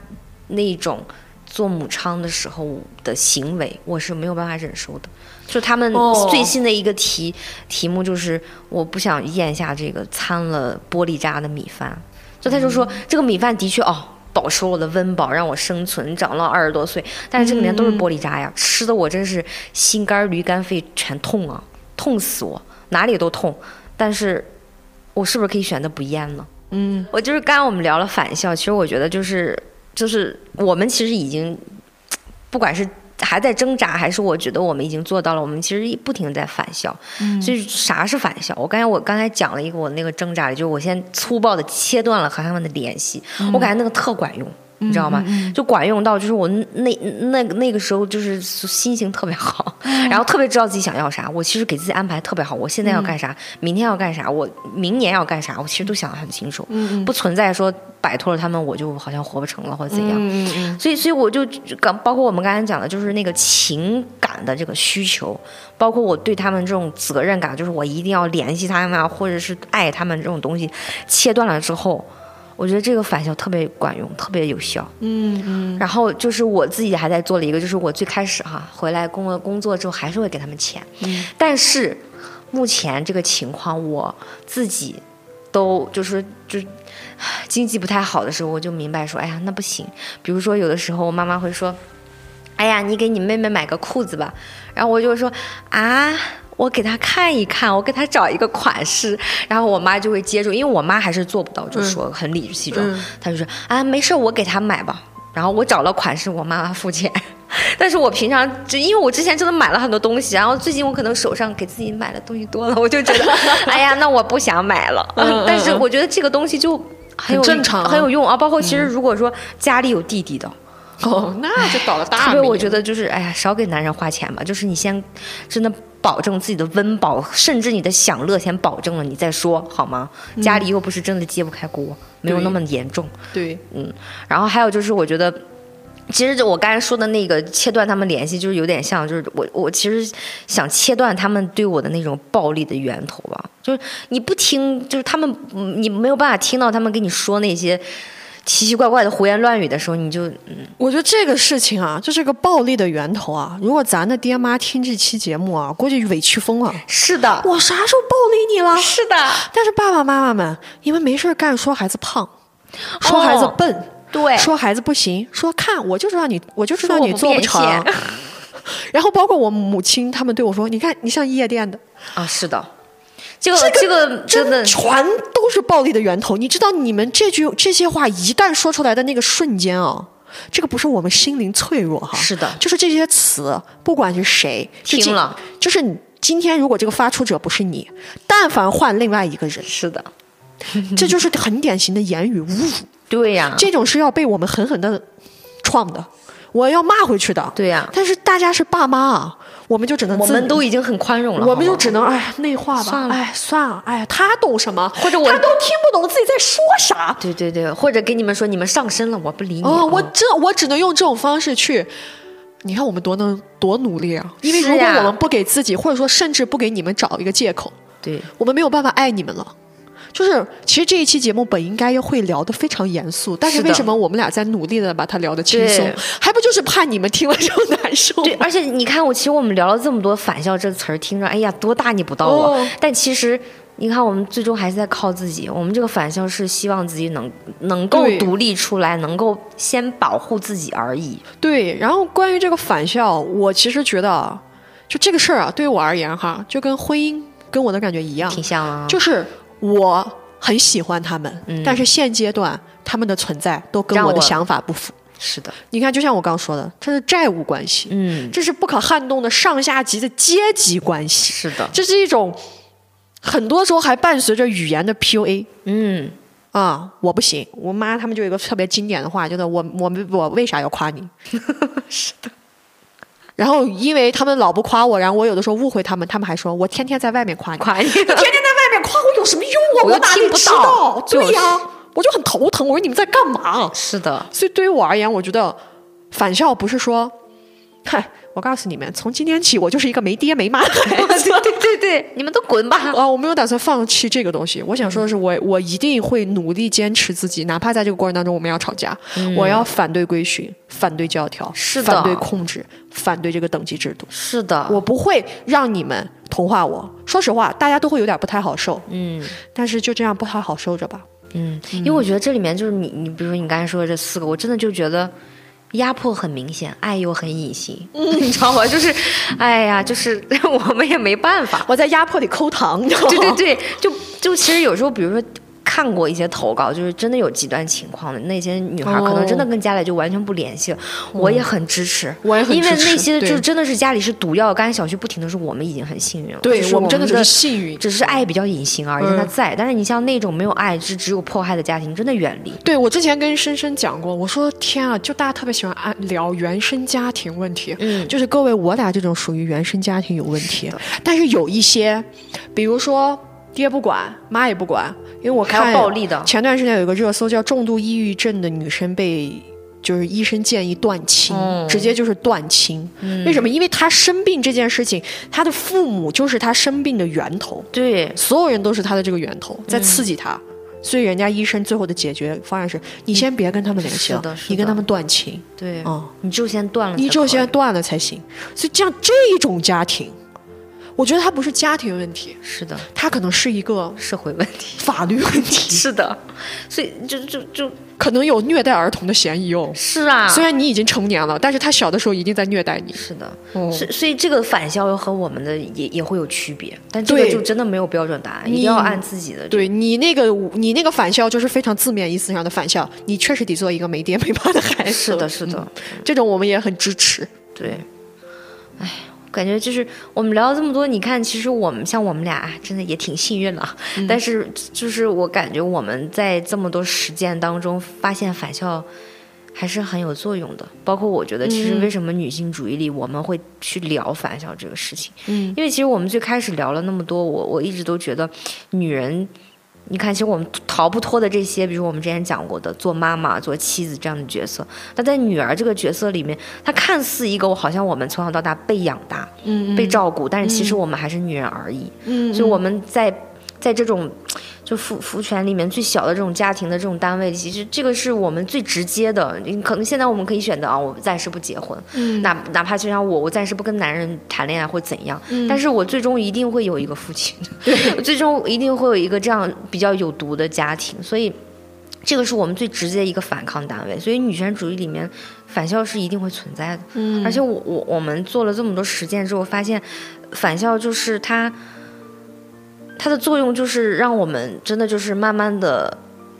那种做母昌的时候的行为，我是没有办法忍受的。就他们最新的一个题题目就是，我不想咽下这个掺了玻璃渣的米饭。就他就说这个米饭的确哦，保持我的温饱，让我生存，长了二十多岁。但是这里面都是玻璃渣呀，吃的我真是心肝驴肝肺全痛啊，痛死我，哪里都痛。但是，我是不是可以选择不咽呢？嗯，我就是刚刚我们聊了返校，其实我觉得就是就是我们其实已经，不管是。还在挣扎，还是我觉得我们已经做到了？我们其实不停在返校，所以啥是返校？我刚才我刚才讲了一个我那个挣扎，就是我先粗暴的切断了和他们的联系，我感觉那个特管用。你知道吗？就管用到，就是我那那那个时候就是心情特别好，然后特别知道自己想要啥。我其实给自己安排特别好，我现在要干啥，明天要干啥，我明年要干啥，我其实都想得很清楚，不存在说摆脱了他们我就好像活不成了或者怎样。所以，所以我就刚包括我们刚才讲的，就是那个情感的这个需求，包括我对他们这种责任感，就是我一定要联系他们啊，或者是爱他们这种东西，切断了之后。我觉得这个返校特别管用，特别有效。嗯嗯。然后就是我自己还在做了一个，就是我最开始哈回来工作工作之后，还是会给他们钱。嗯。但是目前这个情况，我自己都就是就经济不太好的时候，我就明白说，哎呀，那不行。比如说有的时候，我妈妈会说，哎呀，你给你妹妹买个裤子吧。然后我就说啊。我给他看一看，我给他找一个款式，然后我妈就会接住，因为我妈还是做不到，就说很理直气壮，她就说啊，没事，我给他买吧。然后我找了款式，我妈妈付钱。但是我平常就因为我之前真的买了很多东西，然后最近我可能手上给自己买的东西多了，我就觉得，哎呀，那我不想买了。但是我觉得这个东西就很有正常，很有用啊。包括其实如果说家里有弟弟的，哦，那就倒了大霉。特别我觉得就是，哎呀，少给男人花钱吧，就是你先真的。保证自己的温饱，甚至你的享乐，先保证了你再说，好吗？家里又不是真的揭不开锅，没有那么严重。对，嗯。然后还有就是，我觉得，其实我刚才说的那个切断他们联系，就是有点像，就是我我其实想切断他们对我的那种暴力的源头吧。就是你不听，就是他们，你没有办法听到他们跟你说那些。奇奇怪怪的胡言乱语的时候，你就嗯，我觉得这个事情啊，就是个暴力的源头啊。如果咱的爹妈听这期节目啊，估计委屈疯了。是的，我啥时候暴力你了？是的。但是爸爸妈妈们，你们没事干说孩子胖，说孩子笨，对，说孩子不行，说看我就知道你，我就知道你做不成。然后包括我母亲他们对我说，你看你像夜店的啊，是的。这个这个真的全都是暴力的源头，你知道？你们这句这些话一旦说出来的那个瞬间啊，这个不是我们心灵脆弱哈，是的，就是这些词，不管是谁听了，就是今天如果这个发出者不是你，但凡换另外一个人，是的，这就是很典型的言语侮辱，对呀，这种是要被我们狠狠的创的，我要骂回去的，对呀，但是大家是爸妈啊。我们就只能我们都已经很宽容了，我们就只能哎内化吧，哎算了，哎他懂什么？或者我他都听不懂自己在说啥？对对对，或者给你们说你们上身了，我不理你。哦，我这我只能用这种方式去，你看我们多能多努力啊！因为如果我们不给自己，或者说甚至不给你们找一个借口，对我们没有办法爱你们了。就是，其实这一期节目本应该要会聊的非常严肃，但是为什么我们俩在努力的把它聊的轻松？还不就是怕你们听了之后难受？对，而且你看，我其实我们聊了这么多“返校”这个词儿，听着，哎呀，多大逆不道啊！但其实，你看，我们最终还是在靠自己。我们这个返校是希望自己能能够独立出来，能够先保护自己而已。对。然后关于这个返校，我其实觉得，就这个事儿啊，对于我而言哈，就跟婚姻跟我的感觉一样，挺像啊，就是。我很喜欢他们，但是现阶段他们的存在都跟我的想法不符。是的，你看，就像我刚说的，这是债务关系，嗯，这是不可撼动的上下级的阶级关系。是的，这是一种很多时候还伴随着语言的 PUA。嗯，啊，我不行。我妈他们就有一个特别经典的话，就是我我们我为啥要夸你？是的，然后因为他们老不夸我，然后我有的时候误会他们，他们还说我天天在外面夸你，夸你，天天在外面夸我有什么用啊？我又哪里听不知到道？对就是呀、我就很头疼。我说你们在干嘛？是的，所以对于我而言，我觉得返校不是说，嗨，我告诉你们，从今天起我就是一个没爹没妈的孩子。对对对，你们都滚吧。啊，我没有打算放弃这个东西。我想说的是我，我一定会努力坚持自己，哪怕在这个过程当中我们要吵架，我要反对规训，反对教条，是的反对控制，反对这个等级制度。是的，我不会让你们同化我。说实话，大家都会有点不太好受，嗯但是就这样不太好受着吧。嗯，因为我觉得这里面就是你，你比如说你刚才说的这四个，我真的就觉得。压迫很明显，爱又很隐形，嗯 你知道吗？就是，哎呀，就是 我们也没办法。我在压迫里抠糖，你知道吗对对对，就就其实有时候，比如说看过一些投稿，就是真的有极端情况的那些女孩，可能真的跟家里就完全不联系了。我也很支持，我也很因为那些对就真的是家里是毒药，刚才小旭不停的说，我们已经很幸运了，对我我们真的的是幸运。只是爱比较隐形而已，嗯它在。但是你像那种没有爱，只只有迫害的家庭，真的远离。对我之前跟深深讲过，我说天啊，就大家特别喜欢按聊原生家庭问题，嗯就是各位我俩这种属于原生家庭有问题，但是有一些，比如说爹不管，妈也不管，因为我看暴力的前段时间有一个热搜叫重度抑郁症的女生被。就是医生建议断亲，嗯直接就是断亲。为什么？因为她生病这件事情，她的父母就是她生病的源头。对，所有人都是她的这个源头，在刺激他。所以人家医生最后的解决方案是：你先别跟他们联系了，你跟他们断亲，对，哦你就先断了你就先断了才行。所以这样这种家庭，我觉得他不是家庭问题，是的，他可能是一个社会问题。法律问题，是的，所以就就就可能有虐待儿童的嫌疑哦。是啊，虽然你已经成年了，但是他小的时候一定在虐待你。是的，哦。所以所以这个返校和我们的也也会有区别，但这个就真的没有标准答案，一你定要按自己的。对你那个，你那个返校就是非常字面意思上的返校，你确实得做一个没爹没妈的孩子。是的，是的，嗯。这种我们也很支持。对，哎，感觉就是我们聊了这么多，你看，其实我们像我们俩啊真的也挺幸运了，嗯。但是就是我感觉我们在这么多实践当中发现返校。还是很有作用的，包括我觉得，其实嗯。为什么女性主义里我们会去聊返校这个事情，嗯，因为其实我们最开始聊了那么多，我我一直都觉得，女人，你看，其实我们逃不脱的这些，比如我们之前讲过的做妈妈、做妻子这样的角色，那在女儿这个角色里面，她看似一个我好像我们从小到大被养大、嗯被照顾，但是其实我们还是女人而已。嗯所以我们在在这种就父父权里面最小的这种家庭的这种单位，其实这个是我们最直接的。你可能现在我们可以选择啊，我暂时不结婚，嗯哪哪怕就像我，我暂时不跟男人谈恋爱或怎样，嗯但是我最终一定会有一个父亲，我最终一定会有一个这样比较有毒的家庭，所以。这个是我们最直接的一个反抗单位，所以女权主义里面返校是一定会存在的。嗯而且我我我们做了这么多实践之后，发现返校就是它，它的作用就是让我们真的就是慢慢的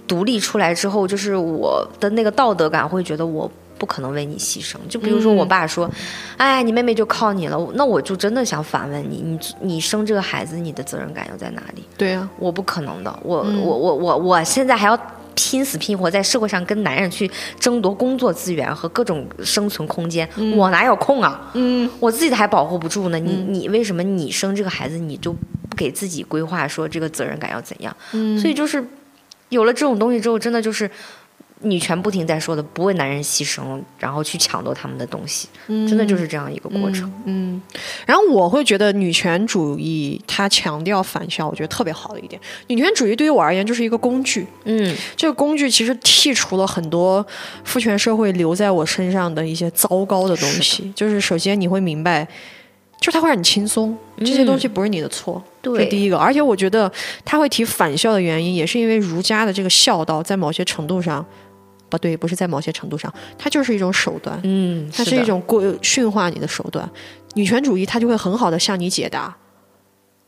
独立出来之后，就是我的那个道德感会觉得我不可能为你牺牲。就比如说我爸说，哎，你妹妹就靠你了，那我就真的想反问你，你你生这个孩子，你的责任感又在哪里？对啊，我不可能的，我、我我我我现在还要拼死拼活在社会上跟男人去争夺工作资源和各种生存空间，我哪有空啊？嗯，我自己的还保护不住呢，你你为什么你生这个孩子你就不给自己规划说这个责任感要怎样？嗯所以就是有了这种东西之后，真的就是。女权不停在说的，不为男人牺牲，然后去抢夺他们的东西，真的就是这样一个过程。嗯，然后我会觉得女权主义它强调反校，我觉得特别好的一点。女权主义对于我而言就是一个工具，嗯，这个工具其实剔除了很多父权社会留在我身上的一些糟糕的东西。就是首先你会明白，就是它会让你轻松，这些东西不是你的错。这对是第一个，而且我觉得他会提返校的原因，也是因为儒家的这个孝道在某些程度上，不对，不是在某些程度上，它就是一种手段。嗯，是它是一种过驯化你的手段。女权主义它就会很好的向你解答，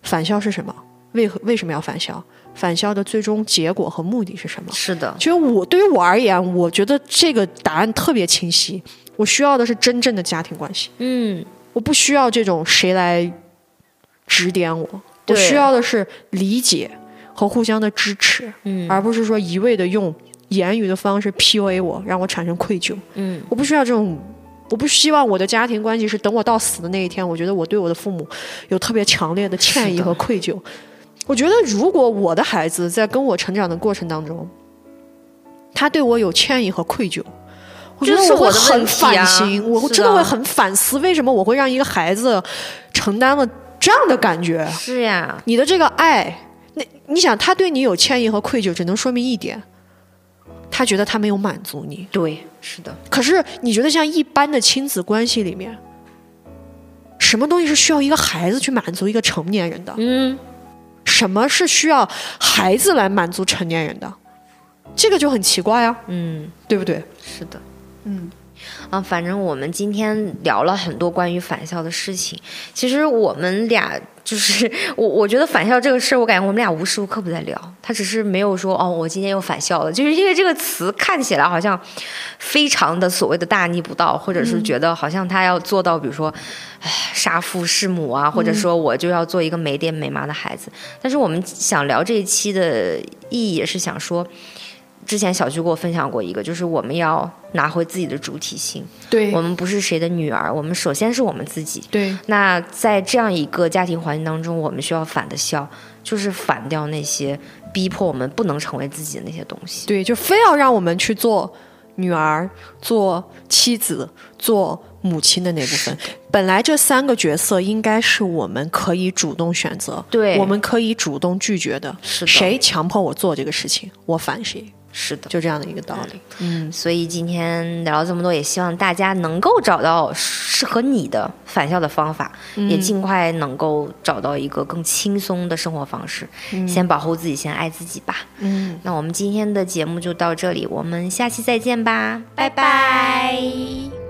返校是什么？为何为什么要返校？返校的最终结果和目的是什么？是的，其实我对于我而言，我觉得这个答案特别清晰。我需要的是真正的家庭关系，嗯，我不需要这种谁来指点我。我需要的是理解，和互相的支持，嗯而不是说一味的用言语的方式 PUA 我，让我产生愧疚。嗯我不需要这种，我不希望我的家庭关系是等我到死的那一天，我觉得我对我的父母有特别强烈的歉意和愧疚。我觉得如果我的孩子在跟我成长的过程当中，他对我有歉意和愧疚。我觉得我会很反省，我真的会很反思，为什么我会让一个孩子承担了这样的感觉？是呀，你的这个爱，那你想，他对你有歉意和愧疚，只能说明一点，他觉得他没有满足你。对，是的，可是你觉得像一般的亲子关系里面，什么东西是需要一个孩子去满足一个成年人的？嗯，什么是需要孩子来满足成年人的？这个就很奇怪啊，嗯，对不对？是的。嗯啊，反正我们今天聊了很多关于返校的事情。其实我们俩就是 我，我觉得返校这个事儿，我感觉我们俩无时无刻不在聊。他只是没有说哦，我今天又返校了，就是因为这个词看起来好像非常的所谓的大逆不道，或者是觉得好像他要做到，比如说，唉，杀父弑母啊，或者说我就要做一个没爹没妈的孩子。但是我们想聊这一期的意义，也是想说。之前小徐给我分享过一个，就是我们要拿回自己的主体性，对我们不是谁的女儿，我们首先是我们自己。对那在这样一个家庭环境当中，我们需要反的笑，就是反掉那些逼迫我们不能成为自己的那些东西。对，就非要让我们去做女儿、做妻子、做母亲的那部分。本来这三个角色应该是我们可以主动选择，对我们可以主动拒绝的。是的谁强迫我做这个事情，我反谁，是的。就这样的一个道理。嗯，所以今天聊了这么多，也希望大家能够找到适合你的返校的方法，也尽快能够找到一个更轻松的生活方式。先保护自己，先爱自己吧。嗯，那我们今天的节目就到这里，我们下期再见吧，拜拜